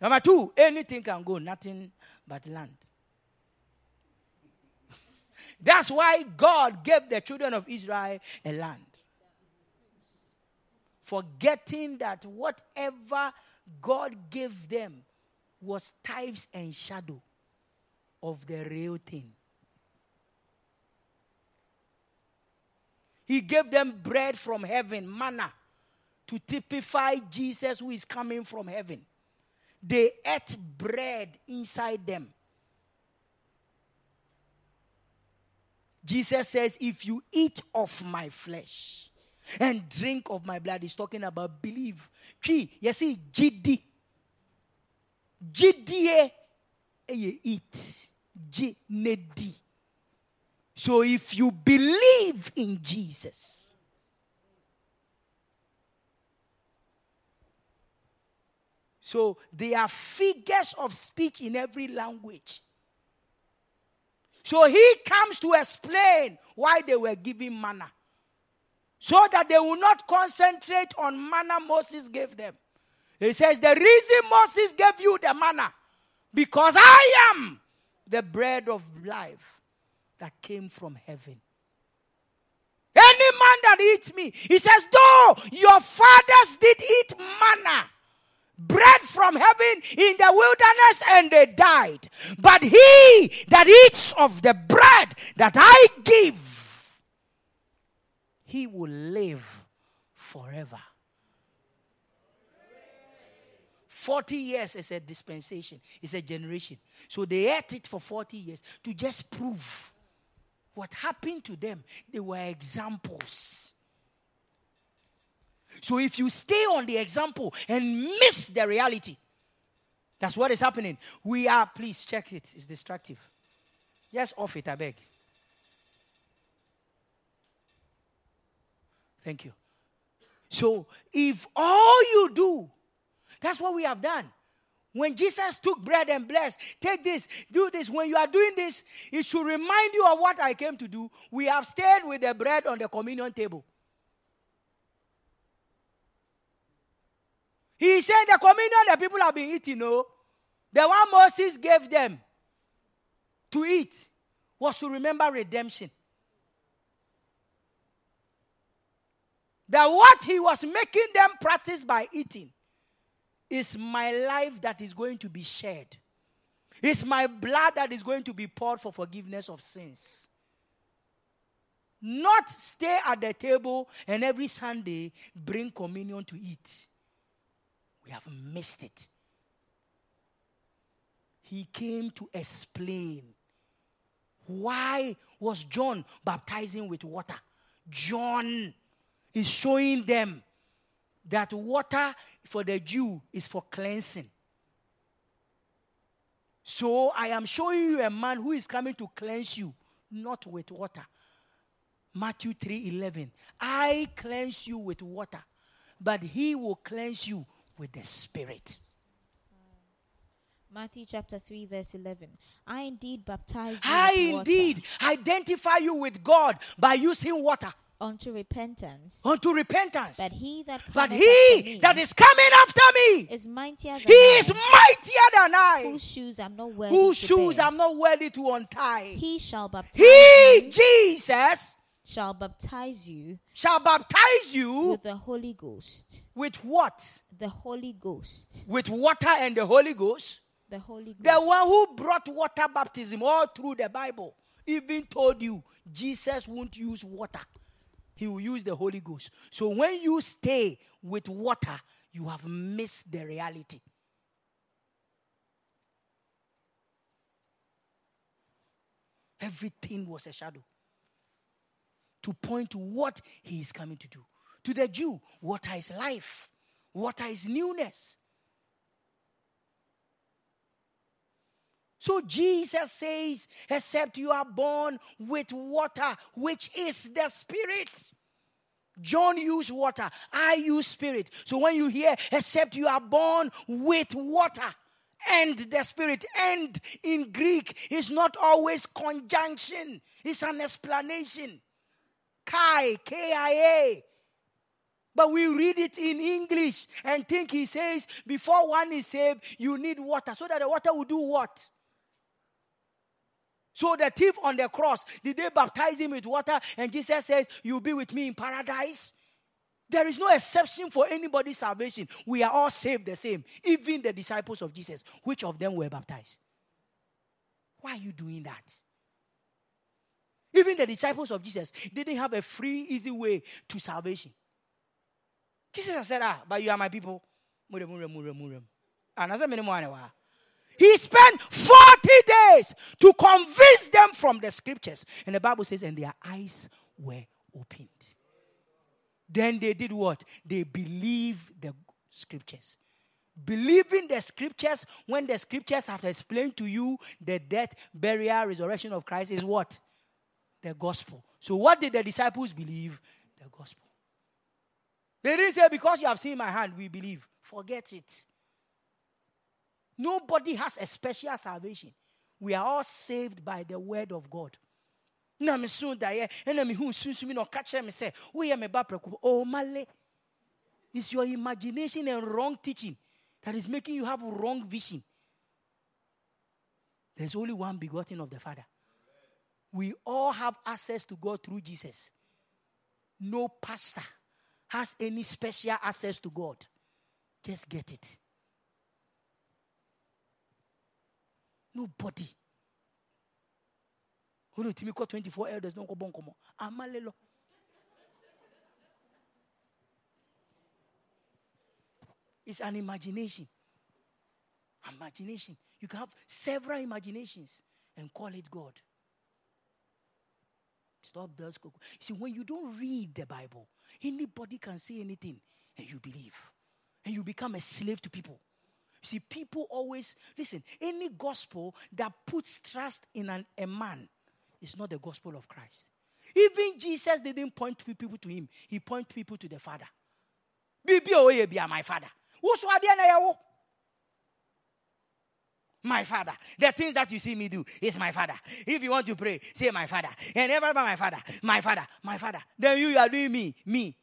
Number two, anything can go, nothing but land. That's why God gave the children of Israel a land. Forgetting that whatever God gave them was types and shadow of the real thing. He gave them bread from heaven, manna, to typify Jesus who is coming from heaven. They ate bread inside them. Jesus says, If you eat of my flesh and drink of my blood, he's talking about believe. Key, you see, GD. GD, eh? eh, eat. G, so if you believe in Jesus, so there are figures of speech in every language. So he comes to explain why they were giving manna. So that they will not concentrate on manna Moses gave them. He says, The reason Moses gave you the manna, because I am the bread of life that came from heaven. Any man that eats me, he says, though your fathers did eat manna, bread from heaven in the wilderness, and they died. But he that eats of the bread that I give, he will live forever. 40 years is a dispensation, it's a generation. So they ate it for 40 years to just prove what happened to them, they were examples. So if you stay on the example and miss the reality, that's what is happening. We are, please check it, it's destructive. Just off it, I beg. Thank you. So if all you do, that's what we have done. When Jesus took bread and blessed, take this, do this. When you are doing this, it should remind you of what I came to do. We have stayed with the bread on the communion table. He said the communion the people have been eating, no. The one Moses gave them to eat was to remember redemption. That what he was making them practice by eating it's my life that is going to be shed. It's my blood that is going to be poured for forgiveness of sins. Not stay at the table and every Sunday bring communion to eat. We have missed it. He came to explain why was John baptizing with water? John is showing them that water for the Jew is for cleansing. So I am showing you a man who is coming to cleanse you, not with water. Matthew 3:11. I cleanse you with water, but he will cleanse you with the spirit. Matthew chapter 3, verse 11. I indeed baptize you I with water indeed identify you with God by using water unto repentance. unto repentance. But he that But cometh after me he that is coming after me, is mightier than he is I, mightier than I, whose shoes I'm not worthy whose to shoes bear. I'm not worthy to untie. He shall baptize He, you, Jesus, shall baptize you shall baptize you with the Holy Ghost. with what? The Holy Ghost. With water and the Holy Ghost. The Holy Ghost. The one who brought water baptism all through the Bible even told you Jesus won't use water, he will use the Holy Ghost. So when you stay with water, you have missed the reality. Everything was a shadow to point to what he is coming to do. To the Jew, water is life, water is newness. So Jesus says, except you are born with water, which is the Spirit. John used water, I use Spirit. So when you hear, except you are born with water and the Spirit, and in Greek is not always conjunction, it's an explanation. Kai, K I A. But we read it in English and think he says, before one is saved, you need water. So that the water will do what? So the thief on the cross, did they baptize him with water? And Jesus says, You'll be with me in paradise. There is no exception for anybody's salvation. We are all saved the same. Even the disciples of Jesus. Which of them were baptized? Why are you doing that? Even the disciples of Jesus didn't have a free, easy way to salvation. Jesus said, Ah, but you are my people. Mure, mure, mure, mure. And as a minimum, he spent 40 days to convince them from the scriptures. And the Bible says, and their eyes were opened. Then they did what? They believed the scriptures. Believing the scriptures when the scriptures have explained to you the death, burial, resurrection of Christ is what? The gospel. So, what did the disciples believe? The gospel. They didn't say, because you have seen my hand, we believe. Forget it. Nobody has a special salvation. We are all saved by the word of God. Na me so your imagination and wrong teaching that is making you have wrong vision. There's only one begotten of the Father. We all have access to God through Jesus. No pastor has any special access to God. Just get it. Nobody. Who Timmy call 24 elders no go bonkomo. Amalelo. It's an imagination. Imagination. You can have several imaginations and call it God. Stop those. You see, when you don't read the Bible, anybody can say anything and you believe. And you become a slave to people. See, people always, listen, any gospel that puts trust in an, a man is not the gospel of Christ. Even Jesus didn't point people to him, he pointed people to the Father. Be my father. My father. The things that you see me do is my father. If you want to pray, say my father. And ever by my father, my father, my father. Then you are doing me, me.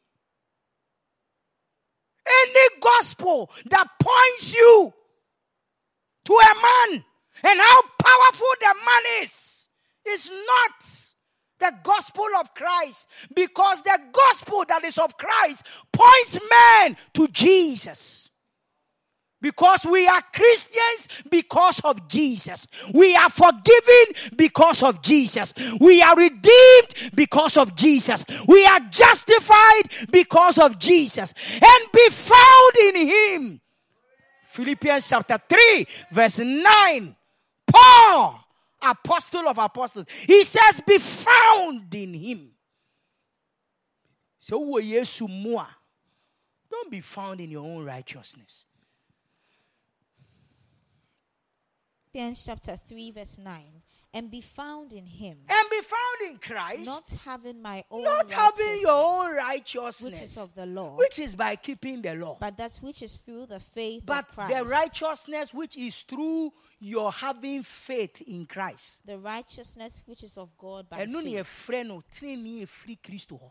Any gospel that points you to a man and how powerful the man is is not the gospel of Christ because the gospel that is of Christ points men to Jesus. Because we are Christians because of Jesus. We are forgiven because of Jesus. We are redeemed because of Jesus. We are justified because of Jesus. And be found in Him. Philippians chapter 3, verse 9. Paul, apostle of apostles, he says, Be found in Him. So, mua. don't be found in your own righteousness. Philippians chapter 3, verse 9. and be found in him, and be found in Christ, not having my own not having your own righteousness, which is of the law, which is by keeping the law, but that which is through the faith but of Christ. the righteousness which is through your having faith in Christ. the righteousness which is of God by faith. yɛfrɛ no tenenee ɛfiri kristo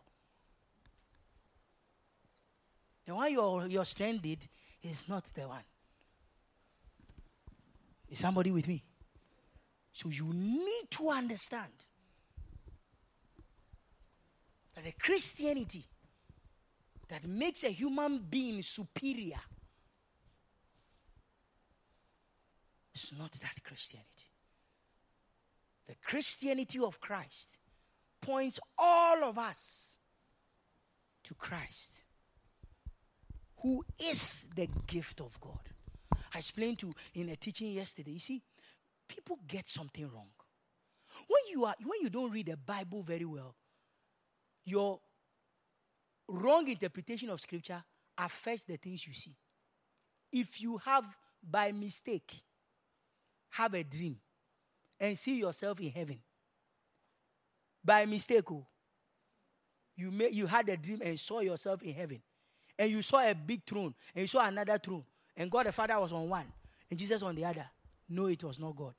the one your, your strength did is not the one is somebody with me so you need to understand that the christianity that makes a human being superior is not that christianity the Christianity of Christ points all of us to Christ, who is the gift of God. I explained to in a teaching yesterday. You see, people get something wrong. When you are when you don't read the Bible very well, your wrong interpretation of scripture affects the things you see. If you have by mistake have a dream and see yourself in heaven by mistake oh, you may, you had a dream and saw yourself in heaven and you saw a big throne and you saw another throne and god the father was on one and jesus on the other. No it was not god.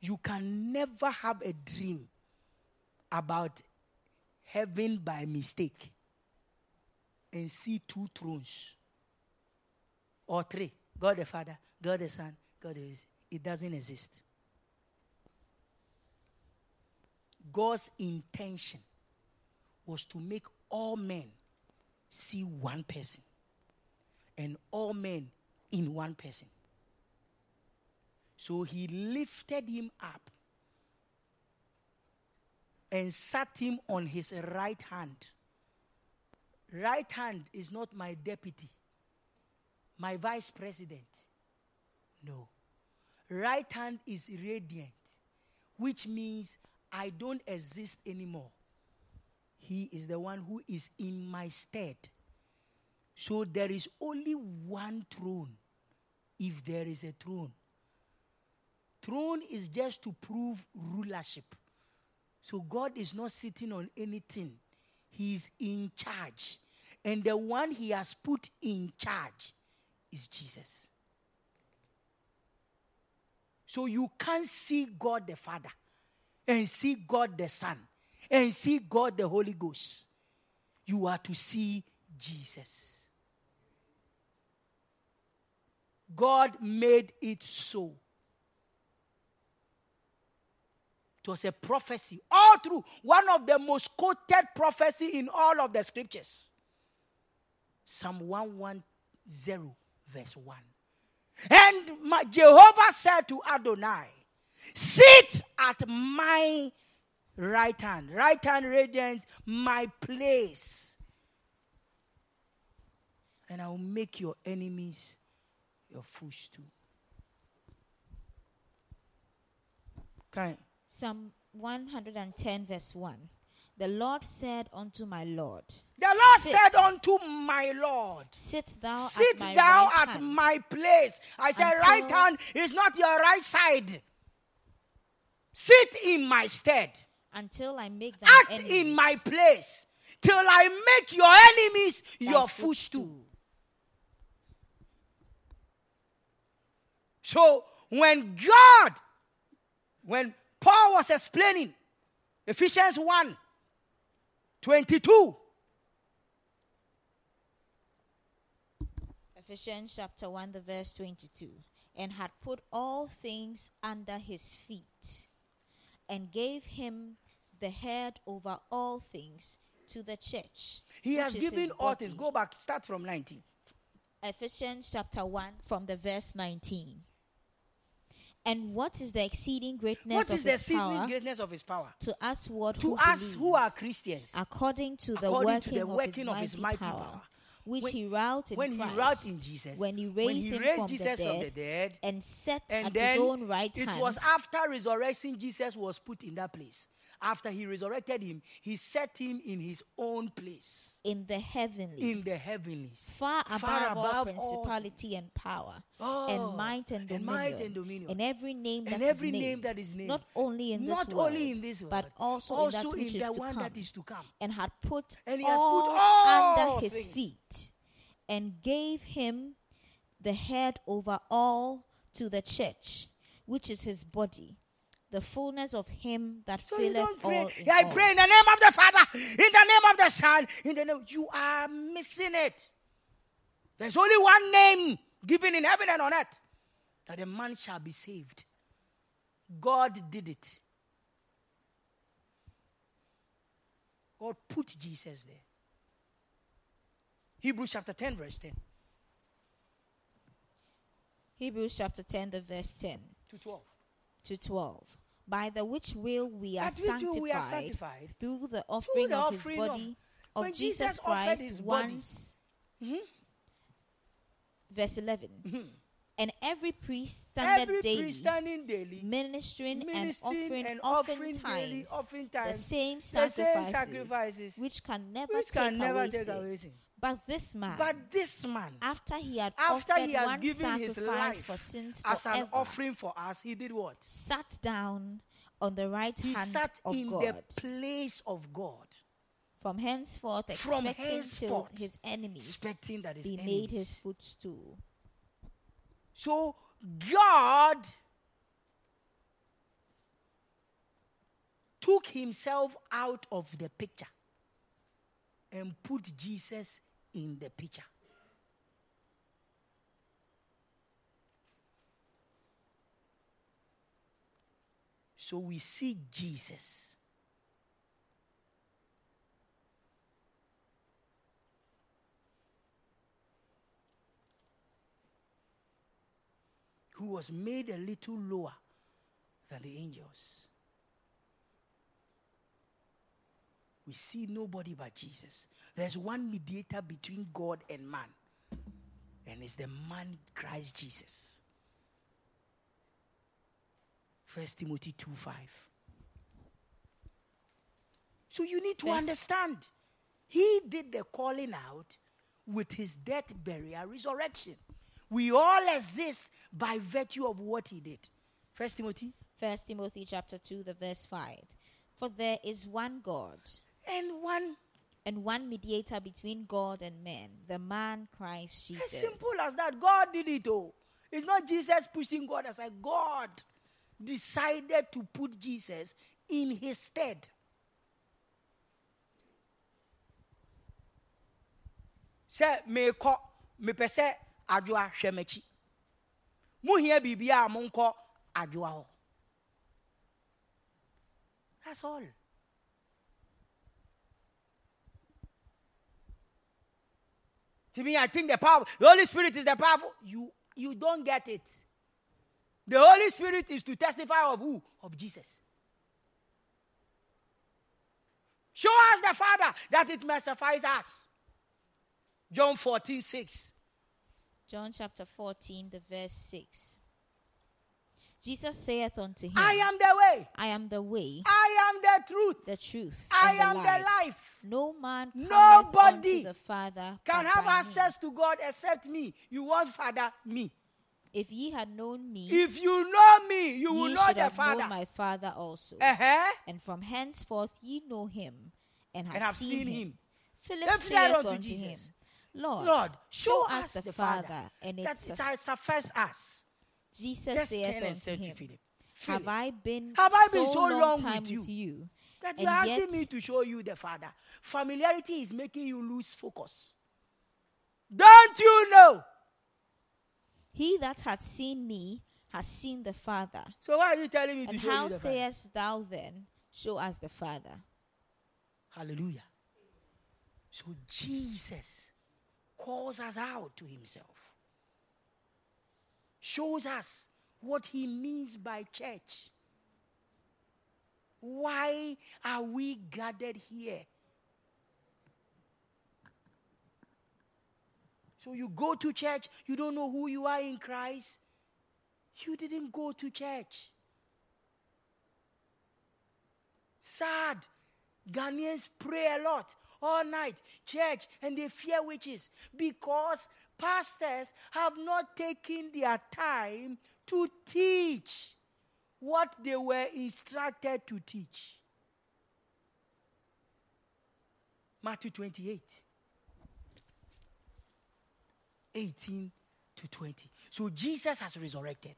You can never have a dream about heaven by mistake and see two thrones or three. God the father god the son god the it doesn't exist. God's intention was to make all men see one person and all men in one person so he lifted him up and sat him on his right hand right hand is not my deputy my vice president no right hand is radiant, which means I don't exist anymore. He is the one who is in my stead. So there is only one throne if there is a throne. Throne is just to prove rulership. So God is not sitting on anything, He is in charge. And the one He has put in charge is Jesus. So you can't see God the Father and see God the Son and see God the Holy Ghost. You are to see Jesus. God made it so. It was a prophecy all through one of the most quoted prophecy in all of the scriptures. Psalm 110 verse 1. And my, Jehovah said to Adonai, Sit at my right hand. Right hand radiance, my place. And I will make your enemies your footstool. Okay. Psalm 110, verse 1. The Lord said unto my Lord, The Lord Sit. said unto my Lord, Sit thou Sit at my thou right at hand my place. I said, Until- right hand is not your right side. Sit in my stead. until I make thy Act enemies in my place till I make your enemies thy your footstool. So when God, when Paul was explaining Ephesians 1 22, Ephesians chapter 1, the verse 22. And had put all things under his feet, and gave him the head over all things to the church. he has given all things. Go back, start from 19. Ephesians chapter 1, from the verse 19. And what is the exceeding greatness What of is the his exceeding power greatness of his power? to us what To who us believe, who are Christians, according to the according working, to the of, working his of his mighty power, which When- he wrought in when he Christ, wrought in Jesus, when he when raised he him raised from, Jesus the from dead, the dead, and set and at then his own right hand. it hand was after resurrection Jesus was put in that place. After he resurrected him, he set him in his own place in the heavenly, in the heavenlies. far above, far all above all- principality and power, Oh, and might and and dominion, might and dominion. and every name And that is every name named, that is named. not only in Not this world, only in this world, but also, also in that in the one come, that is to come. and had put And he has put all all under his things. feet, and gave him the head over all to the church, which is his body, the fullness of him that So you filleth don't pray. all Yeah, I all. pray in the name of the Father, in the name of the Son, in the name. You are missing it. There's only one name given in heaven and on earth that a man shall be saved. God did it. God put Jesus there. Hebrews chapter 10, verse 10 Hebrews chapter 10, the verse 10 to 12. to 12. By the which will we are, At which will sanctified, we are sanctified through the offering the of offering his body of, when Jesus, Jesus Christ his body. Mm-hmm. once. Verse 11. And every priest standeth Every daily, priest standing daily, ministering, ministering and offering, and offering offering daily, times, the times, same the same sacrifices, sacrifices, which can never which take can never take away sin. But this man, But this man, after he had after offered he has one given his life for sins as an offering for us, he did what? sat down on the right hand. He hand sat of in God. the place of God, From henceforth, From expecting henceforth, his enemies expecting that his be made his footstool. So God took himself out of the picture and put Jesus in the picture. So we see Jesus. Who was made a little lower than the angels. We see nobody but Jesus. There's one mediator between God and man, and it's the man Christ Jesus. First Timothy 2 5. So you need to understand. He did the calling out with his death, burial, resurrection. We all exist by virtue of what he did. First Timothy. First Timothy chapter 2, the verse 5. For there is one God And one and one mediator between God and men, the man Christ Jesus. as simple as that. God did it oh. It's not Jesus pushing God aside. God decided to put Jesus in his stead. sɛ meekɔ mepɛ sɛ adwoa hwɛ m'akyi mohia biribiaa monkɔ adwoa hɔ that's all to me i think the power the holy spirit is the powerful you you don't get it the holy spirit is to testify of who of jesus show us the father that it may suffice us John 14, 6. John chapter 14, the verse 6. Jesus saith unto him, I am the way. I am the way, I am the truth. the truth, I am the the life. No man Nobody the Father Can have by me. access to God except me. You want Father, me. If ye had known me, If you know me, you will know the have Father. known my Father also. Uh-huh. And from henceforth ye know him, and have, And have seen, seen him. him. Philip saith said unto, unto him, Jesus, Lord, Lord, show, us the Father, and it that it shall suffice us. Jesus Just saith unto him, Philip, Have I been, Have I been so, so long, long time with you with you? That you're asking yet- me to show you the Father. Familiarity is making you lose focus. Don't you know? He that hath seen me has seen the Father. So why are you telling me to And show how you the Father? sayest thou then, Show us the Father? Hallelujah. So Jesus calls us out to himself, shows us what he means by church. Why are we gathered here? So you go to church, you don't know who you are in Christ. You didn't go to church. sad. Ghanaians pray a lot all night, church, and they fear witches because pastors have not taken their time to teach what they were instructed to teach. Matthew 28 18 to 20. So Jesus has resurrected.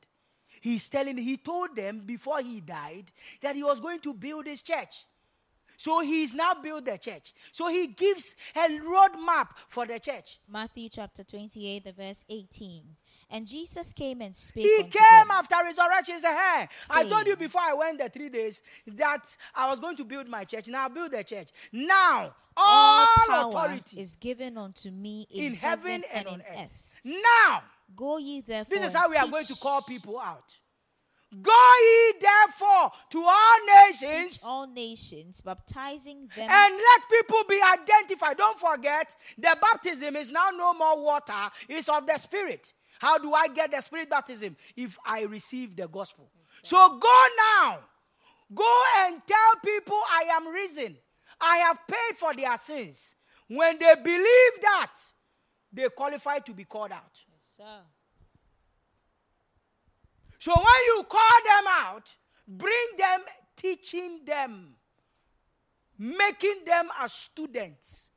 He's telling, he told them before he died that he was going to build his church. So he's now built the church. So he gives a roadmap for the church. Matthew chapter 28, the verse 18. And Jesus came and spake. He came them, after resurrection. He said, Hey, I told you before I went the three days that I was going to build my church. Now I build the church. Now all, All power authority is given unto me in, in heaven and in on earth. earth. Now, Go ye therefore. this is how we are going to call people out. Go ye therefore to all teach nations all nations, baptizing them and let people be identified. Don't forget, the baptism is now no more water, it's of the Spirit. How do I get the Spirit baptism? If I receive the gospel. So go now. Go and tell people I am risen. I have paid for their sins. When they believe that, they qualify to be called out. Sir. So when you call them out, bring them teaching them, making them as students.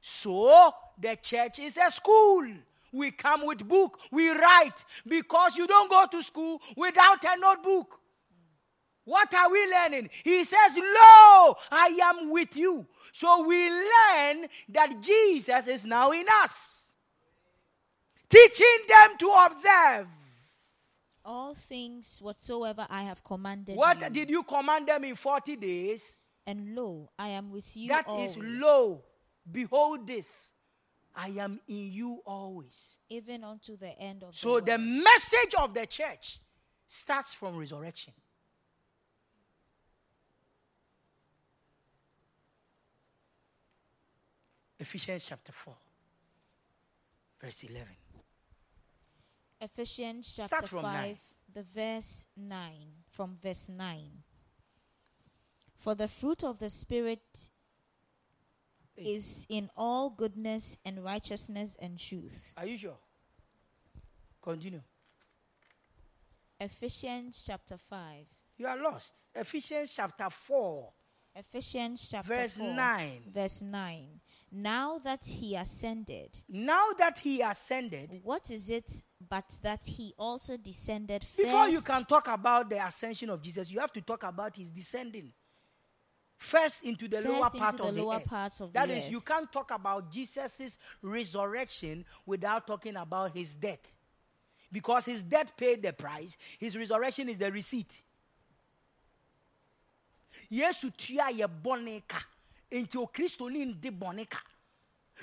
So the church is a school. We come with book, we write because you don't go to school without a notebook. What are we learning? He says, Lo, I am with you. So we learn that Jesus is now in us, teaching them to observe. All things whatsoever I have commanded What you. did you command them in 40 days? and lo, I am with you That always, is lo. Behold this. I am in you always. even unto the end of So the the message of the church starts from resurrection. Ephesians chapter 4, verse 11. Ephesians chapter Start from 5, nine. the verse 9, from verse 9. For the fruit of the Spirit. Is in all goodness and righteousness and truth. Are you sure? Continue. Ephesians chapter 5. You are lost. Ephesians chapter 4, Ephesians chapter verse 4, 9. verse 9. Now that he ascended, Now that he ascended, what is it but that he also descended Before you can talk about the ascension of Jesus, you have to talk about his descending. First into the First lower into part the of the lower earth. parts of That the is, earth. you can't talk about Jesus' resurrection without talking about his death. Because his death paid the price, his resurrection is the receipt. Yesu tua ye. Into Christo ndi boneka.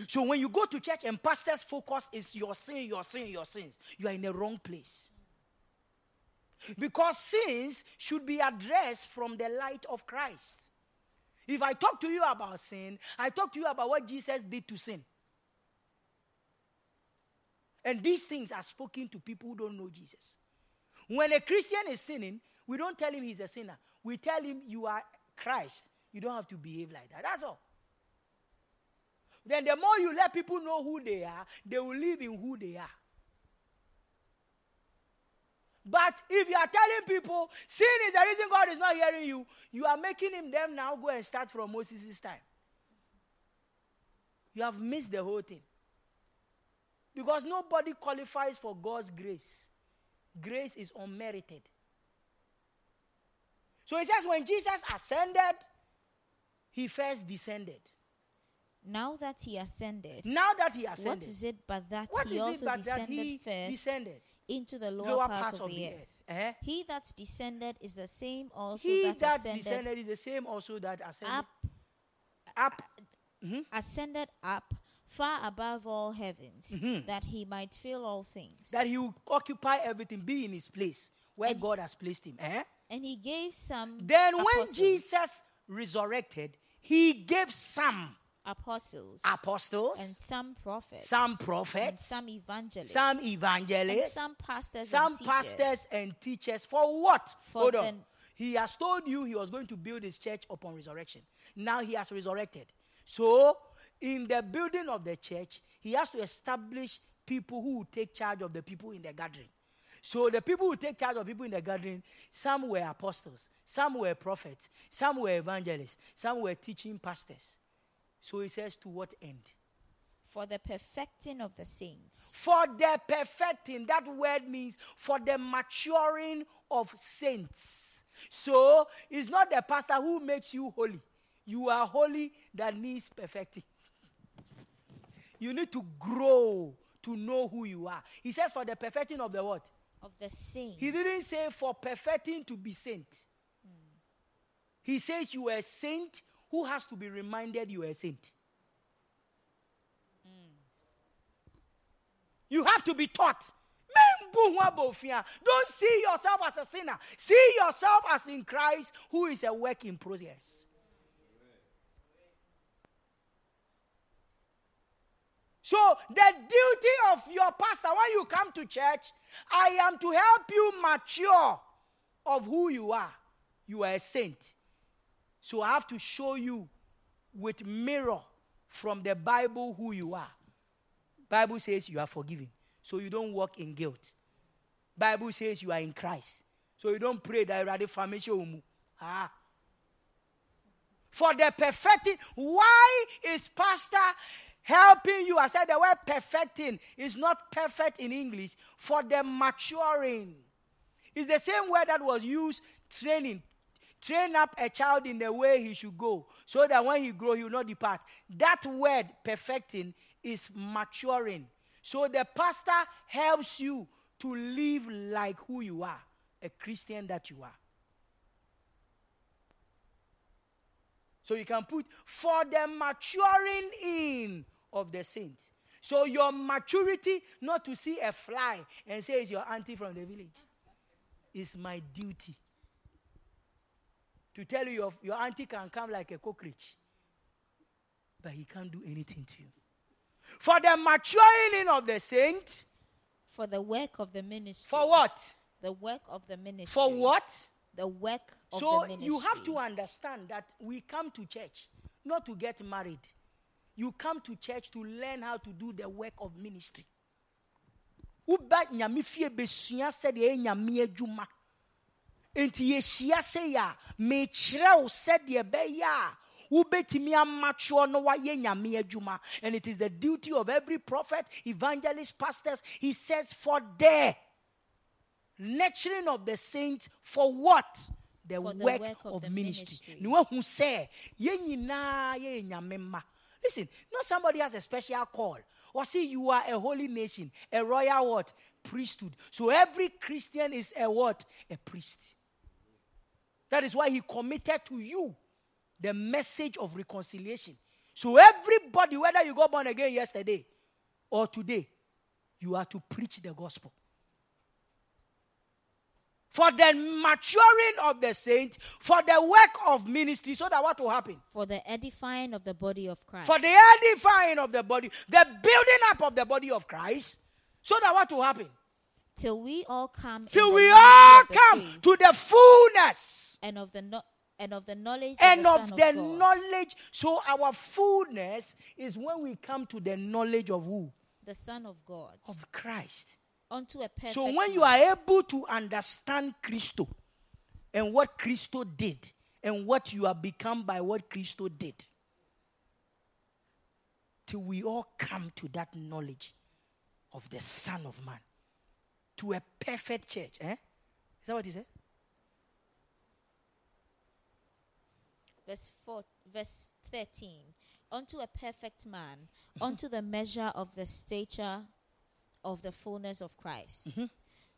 So when you go to church and pastor's focus is your sin, your sin, your sins, you are in the wrong place. Because sins should be addressed from the light of Christ. If I talk to you about sin, I talk to you about what Jesus did to sin. And these things are spoken to people who don't know Jesus. When a Christian is sinning, we don't tell him he's a sinner. We tell him you are Christ. You don't have to behave like that. That's all. Then the more you let people know who they are, they will live in who they are. But if you are telling people sin is the reason God is not hearing you, you are making him them now go and start from Moses' time. You have missed the whole thing. Because nobody qualifies for God's grace. Grace is unmerited. So it says when Jesus ascended, he first descended. Now that he ascended, Now that he ascended, what is it but that what he is also it but that descended he first descended? Into the lower, Lower parts, parts of, the earth? Eh? He that descended is the same also He that, that ascended descended is the same also that ascended up, up. ascended up far above all heavens, that he might fill all things. That he will occupy everything, be in his place where And- God has placed him. Eh? and he gave some Then when Jesus resurrected, he gave some apostles apostles, and some prophets, some and prophets, some evangelists, some evangelists, some pastors, some and teachers pastors and teachers for what? For Hold on. He has told you he was going to build his church upon resurrection. Now he has resurrected. So, in the building of the church, he has to establish people who will take charge of the people in the gathering. So the people who take charge of people in the gathering, some were apostles, some were prophets, some were evangelists, some were teaching pastors. So he says, to what end? For the perfecting of the saints. For the perfecting, that word means for the maturing of saints. So it's not the pastor who makes you holy. You are holy that needs perfecting. You need to grow to know who you are. He says, for the perfecting of the what? Of the saints. He didn't say for perfecting to be saint. Mm. He says you are a saint who has to be reminded you are a saint. Mm. You have to be taught. Don't see yourself as a sinner. See yourself as in Christ, who is a work in progress. So, the duty of your pastor when you come to church, I am to help you mature of who you are. You are a saint. So, I have to show you with mirror from the Bible who you are. Bible says you are forgiven, so you don't walk in guilt. Bible says you are in Christ, so you don't pray that already formation. Ah. For the perfecting, why is pastor helping you. I said the word perfecting is not perfect in English, for the maturing. It's the same word that was used training. Train up a child in the way he should go, so that when he grow, he will not depart. That word perfecting is maturing. So the pastor helps you to live like who you are, a Christian that you are. So you can put for the maturing in of the saints. So your maturity, not to see a fly and say it's your auntie from the village, is my duty. To tell you your, your auntie can come like a cockroach, but he can't do anything to you. For the maturing of the saint. For the work of the ministry. For what? The work of the ministry. For what? The work of so the ministry. So you have to understand that we come to church not to get married. You come to church to learn how to do the work of ministry. woba nyame fie besua sɛdeɛ nyame adwuma enti yɛhyia sɛ yɛ a mekyerɛ wo sɛdeɛ ɛbɛyɛ a wobɛtumi amatwoɔ no wayɛ nyame adwuma. And it is the duty of every prophet evangelist pastors. He says for the nurturing of the saints for what? The, For the work, work of of, ministry. ne wahu sɛ yɛn nyinaa yɛyɛ nyame mma. Listen not somebody has a special call. Or see you are a holy nation a royal what? Priesthood. So every christian is a what? A priest that is why he committed to you the message of reconciliation so everybody whether you got born again yesterday or today you are to preach the gospel for the maturing of the saints, for the work of ministry, so that what will happen? For the edifying of the body of Christ. For the edifying of the body, the building up of the body of Christ, so that what will happen? till we all come Till we all come faith to the fullness and of the no- and of the knowledge and of of the, the of God, knowledge. So our fullness is when we come to the knowledge of who? the Son of God, Of Christ. unto a perfect So when you are able to understand Christo and what Christo did and what you have become by what Christo did, till we all come to that knowledge of the Son of Man, to a perfect church. Eh? Is that what he said? Verse four, verse thirteen, unto a perfect man, unto the measure of the stature of the fullness of Christ.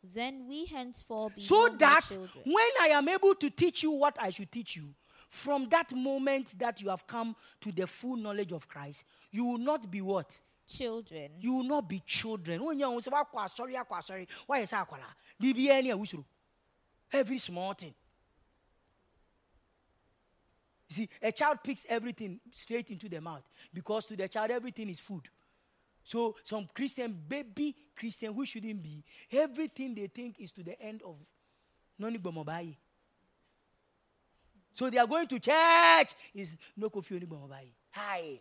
Then we henceforth be Mm-hmm. So that when I am able to teach you what I should teach you, from that moment that you have come to the full knowledge of Christ, you will not be what? children, you will not be children. When you say, "Wakwa sorry, akwa sorry," why is akwala? Bibi any awusuru. Every small thing. You see, a child picks everything straight into the mouth because to the child everything is food. So some Christian baby Christian who shouldn't be, everything they think is to the end of noni bomobai. So they are going to church. Is no coffee Hi.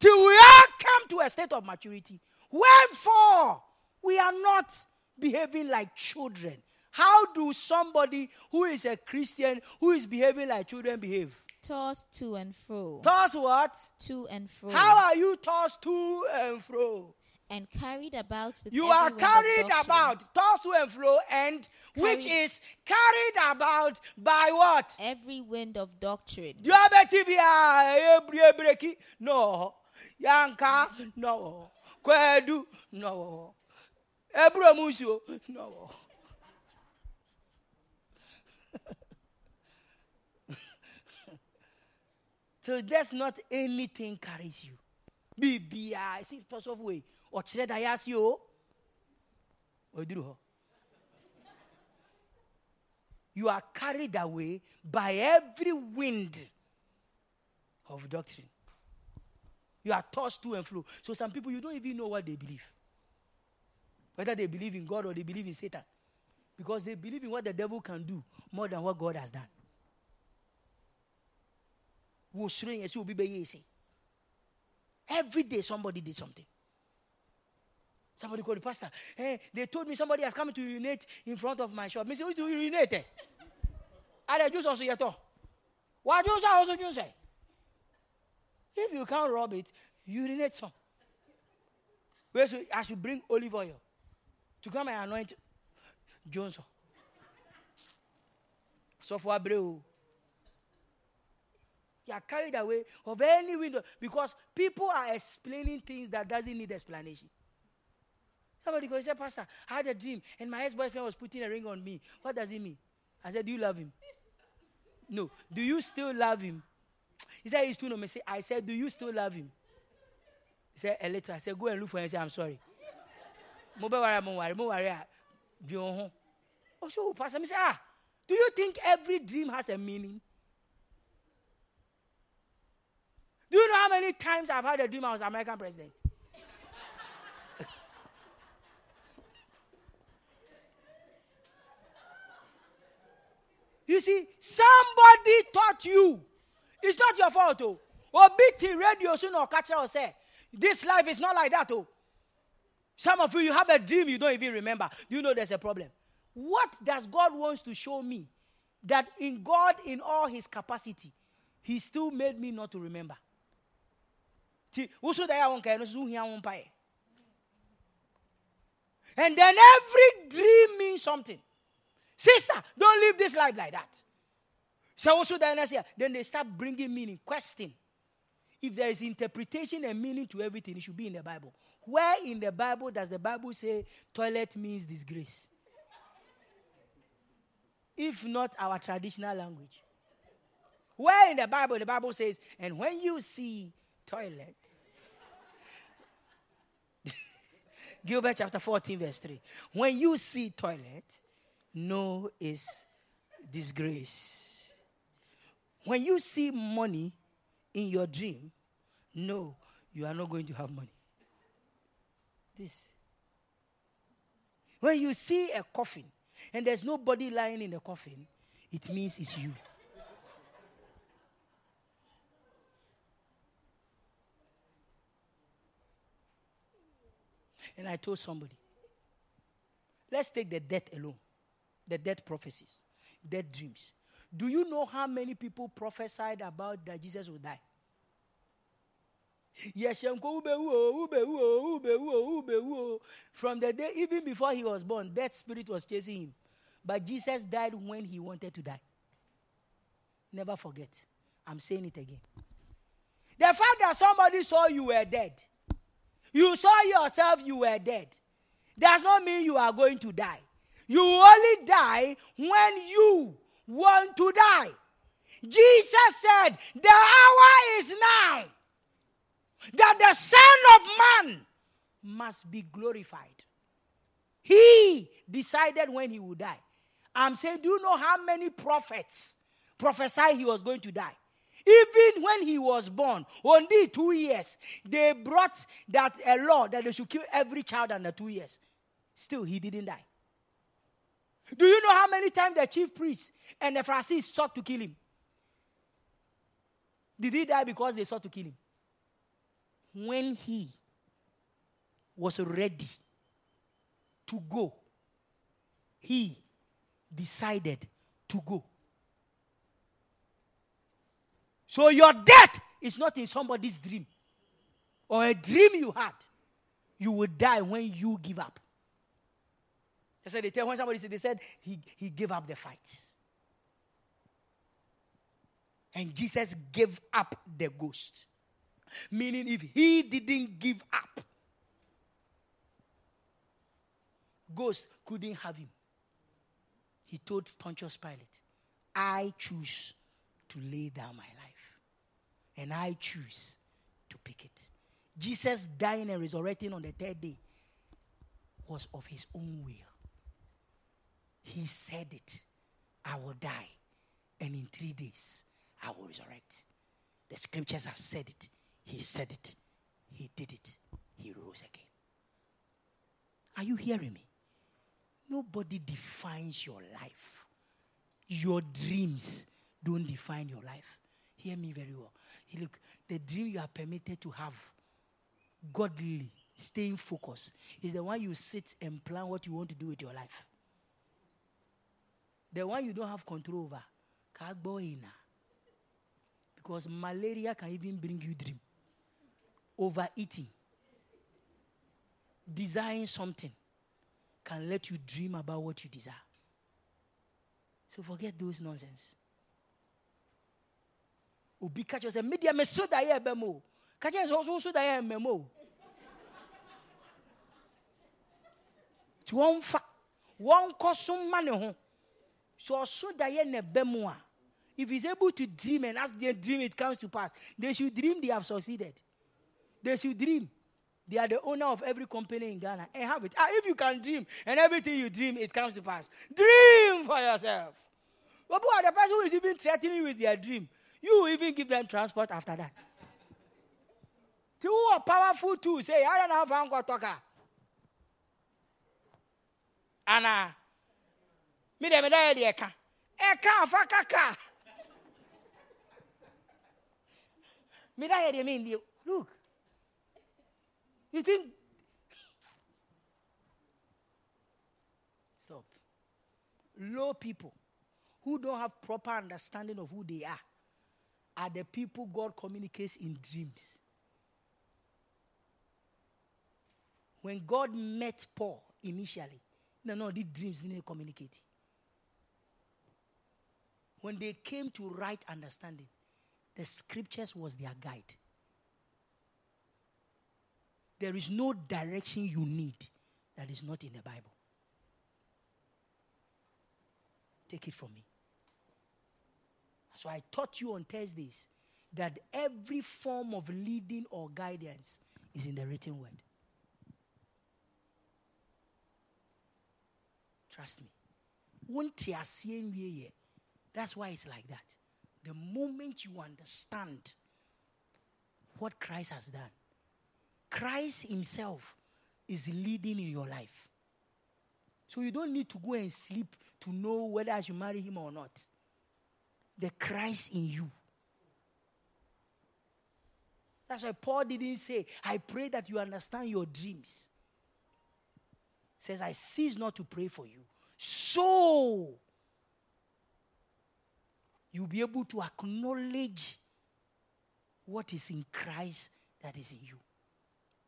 Till we all come to a state of maturity. Wherefore, we are not behaving like children. How do somebody who is a Christian, who is behaving like children, behave? Tossed to and fro. Tossed what? To and fro. How are you tossed to and fro? And carried about with You are carried about, tossed to and fro, and carried which is carried about by what? Every wind of doctrine. No. Yanka, no. Kwedu, no. Ebramusu, no. So that's not anything carries you. See, first of way, or chere da yas yo, You are carried away by every wind of doctrine. You are tossed to and fro. So some people, you don't even know what they believe. Whether they believe in God or they believe in Satan. Because they believe in what the devil can do more than what God has done. Every day somebody did something. Somebody called the pastor. Hey, they told me somebody has come to urinate in front of my shop. Me say, who you urinate? Eh? Are the Jews also yet? Why Jews also Jews? Eh? If you can't rub it, urinate some. Where so I should bring olive oil to come and anoint Johnson. So for Abreu. You are carried away of any window because people are explaining things that doesn't need explanation. Somebody goes, say, Pastor, I had a dream and my ex-boyfriend was putting a ring on me. What does it mean? I said, Do you love him? no. Do you still love him? He said, He's too no I said, Do you still love him? He said, A little. I said, Go and look for him. He said, I'm sorry. Mobile worry, mo worry, mo worry. Oh, so Pastor, me say, ah, do you think every dream has a meaning? Do you know how many times I've had a dream I was American president? you see, somebody taught you it's not your fault, oh. OBT radio soon or catch or say, eh? this life is not like that, oh. Some of you, you have a dream you don't even remember. You know there's a problem? What does God wants to show me? That in God, in all his capacity, he still made me not to remember. And then every dream means something. Sister, don't live this life like that. So also then they start bringing meaning, question. If there is interpretation and meaning to everything, it should be in the Bible. Where in the Bible does the Bible say toilet means disgrace? If not our traditional language. Where in the Bible the Bible says, and when you see toilets, Gilbert chapter 14, verse 3. When you see toilet, no is disgrace. When you see money in your dream, no, you are not going to have money. This. When you see a coffin and there's nobody lying in the coffin, it means it's you. And I told somebody, let's take the death alone, the death prophecies, death dreams. Do you know how many people prophesied about that Jesus would die? Yes, from the day, even before he was born, that spirit was chasing him. But Jesus died when he wanted to die. Never forget. I'm saying it again. The fact that somebody saw you were dead, you saw yourself you were dead, does not mean you are going to die. You only die when you want to die. Jesus said, The hour is now that the Son of Man must be glorified. He decided when he would die. I'm saying, do you know how many prophets prophesied he was going to die? Even when he was born, only two years, they brought that a law that they should kill every child under two years. Still, he didn't die. Do you know how many times the chief priest and the Pharisees sought to kill him? Did he die because they sought to kill him? When he was ready to go, he decided to go. So your death is not in somebody's dream or a dream you had. You will die when you give up. They said they tell when somebody said they said he, he gave up the fight. And Jesus gave up the ghost. Meaning, if he didn't give up, ghost couldn't have him. He told Pontius Pilate, I choose to lay down my life. And I choose to pick it. Jesus dying and resurrecting on the third day was of his own will. He said it. I will die. And in three days, I will resurrect. The scriptures have said it. He said it. He did it. He rose again. Are you hearing me? Nobody defines your life. Your dreams don't define your life. Hear me very well. Look, the dream you are permitted to have, godly, staying focused, is the one you sit and plan what you want to do with your life. The one you don't have control over, because malaria can even bring you dream. Overeating, desiring something, can let you dream about what you desire. So forget those nonsense. Obi catch us a media me so da ye bemo. Catch us also so da ye memo. To one fa one cosum money ho. So so da ye ne bemo If he's able to dream and as they dream it comes to pass, they should dream they have succeeded. They should dream. They are the owner of every company in Ghana and have it. Ah, if you can dream and everything you dream, it comes to pass. Dream for yourself. But boy, the person who is even threatening with their dream, you even give them transport after that. Two are powerful too. Say, I don't have if I'm going to talk. Anna, me de me da de eka. Eka fa kaka. Me da de me look. You think? Stop. Low people who don't have proper understanding of who they are are the people God communicates in dreams. When God met Paul initially, no, no, the dreams didn't communicate. When they came to right understanding, the scriptures was their guide. There is no direction you need that is not in the Bible. Take it from me. So I taught you on Thursdays that every form of leading or guidance is in the written word. Trust me. That's why it's like that. The moment you understand what Christ has done, Christ Himself is leading in your life. So you don't need to go and sleep to know whether I should marry him or not. The Christ in you. That's why Paul didn't say, I pray that you understand your dreams. He says, I cease not to pray for you. So you'll be able to acknowledge what is in Christ that is in you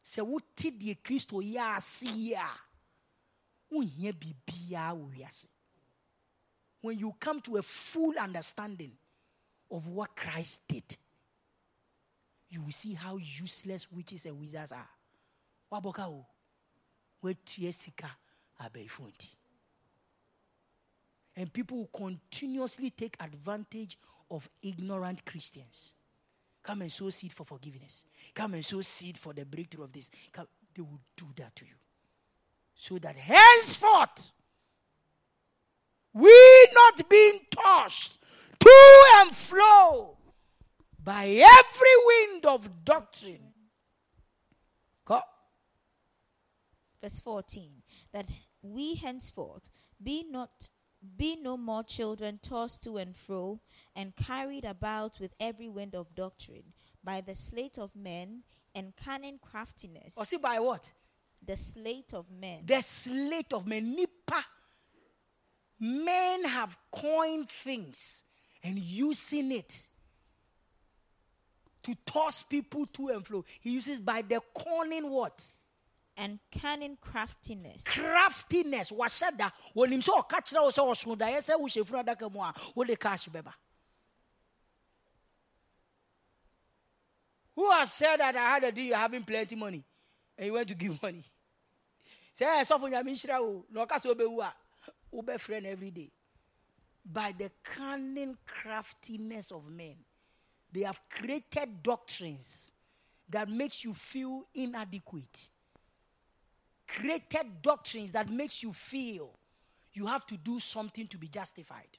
sɛ wote deɛ kristo yɛ ase a wonhia biribiaa wɔ wiase when you come to a full understanding of what christ did you will see how useless witches and wizards are wabɔka o woatua sika and people will continuously take advantage of ignorant christians Come and sow seed for forgiveness. Come and sow seed for the breakthrough of this. Come, they will do that to you. So that henceforth, we not being tossed to and fro by every wind of doctrine. Go. Verse 14. That we henceforth be not Be no more children tossed to and fro and carried about with every wind of doctrine by the sleight of men and cunning craftiness. Or see by what? The sleight of men. The sleight of men. Nipa. Men have coined things and using it to toss people to and fro. He uses by the cunning what? and cunning craftiness. Craftiness. Washada. When him so catch osunda yese wo shefuna daka mu a de cash beba. Who has said that I had a deal having plenty money and you went to give money? Say eh, so for nyame nhyira wo na oka be friend every day. By the cunning craftiness of men, they have created doctrines that makes you feel inadequate created doctrines that makes you feel you have to do something to be justified.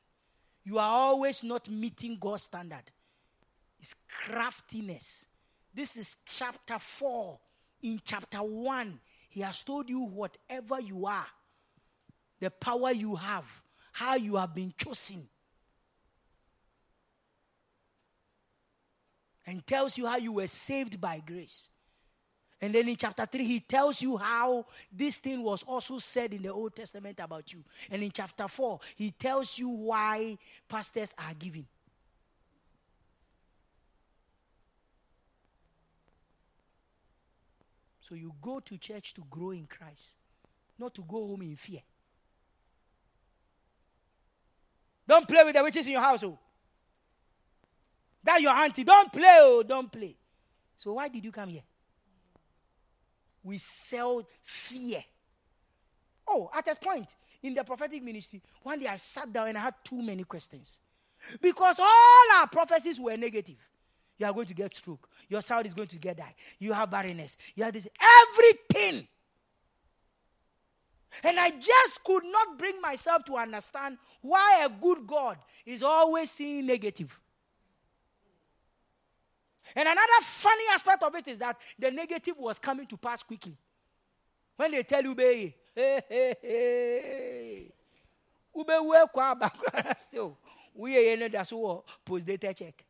You are always not meeting God's standard. It's craftiness. This is chapter 4. In chapter 1, he has told you whatever you are, the power you have, how you have been chosen. And tells you how you were saved by grace. And then in chapter 3, he tells you how this thing was also said in the Old Testament about you. And in chapter 4, he tells you why pastors are giving. So you go to church to grow in Christ, not to go home in fear. Don't play with the witches in your house. Oh. That's your auntie. Don't play. Oh, don't play. So why did you come here? we sell fear. Oh, at a point in the prophetic ministry, one day I sat down and I had too many questions. Because all our prophecies were negative. You are going to get stroke. Your child is going to get die. You have barrenness. You have this. Everything. And I just could not bring myself to understand why a good God is always seeing negative. And another funny aspect of it is that the negative was coming to pass quickly. When they tell you, hey, hey, hey, ube still we are that's what post data check.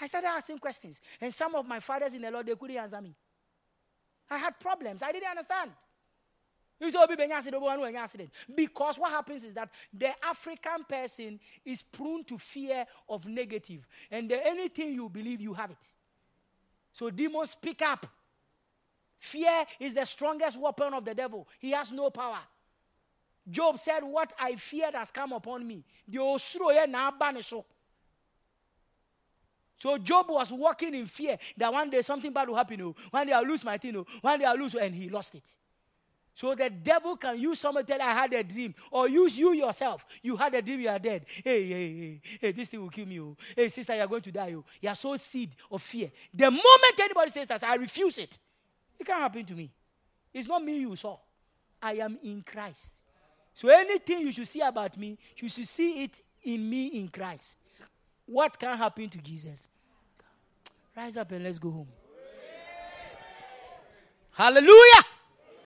I started asking questions, and some of my fathers in the Lord they couldn't answer me. I had problems. I didn't understand. Oh, oh, because what happens is that the African person is prone to fear of negative, and the, anything you believe, you have it. So demons pick up. Fear is the strongest weapon of the devil. He has no power. Job said, What I feared has come upon me. So Job was walking in fear that one day something bad will happen. Oh. One day I'll lose my thing. Oh. One day I'll lose, and he lost it. So the devil can use someone tell I had a dream, or use you yourself. You had a dream, you are dead. Hey, hey, hey, hey, this thing will kill me. Oh. Hey, sister, you are going to die. Oh. You are so seed of fear. The moment anybody says that, I refuse it. It can't happen to me. It's not me you saw. I am in Christ. So anything you should see about me, you should see it in me in Christ. What can happen to Jesus? Rise up and let's go home. Hallelujah.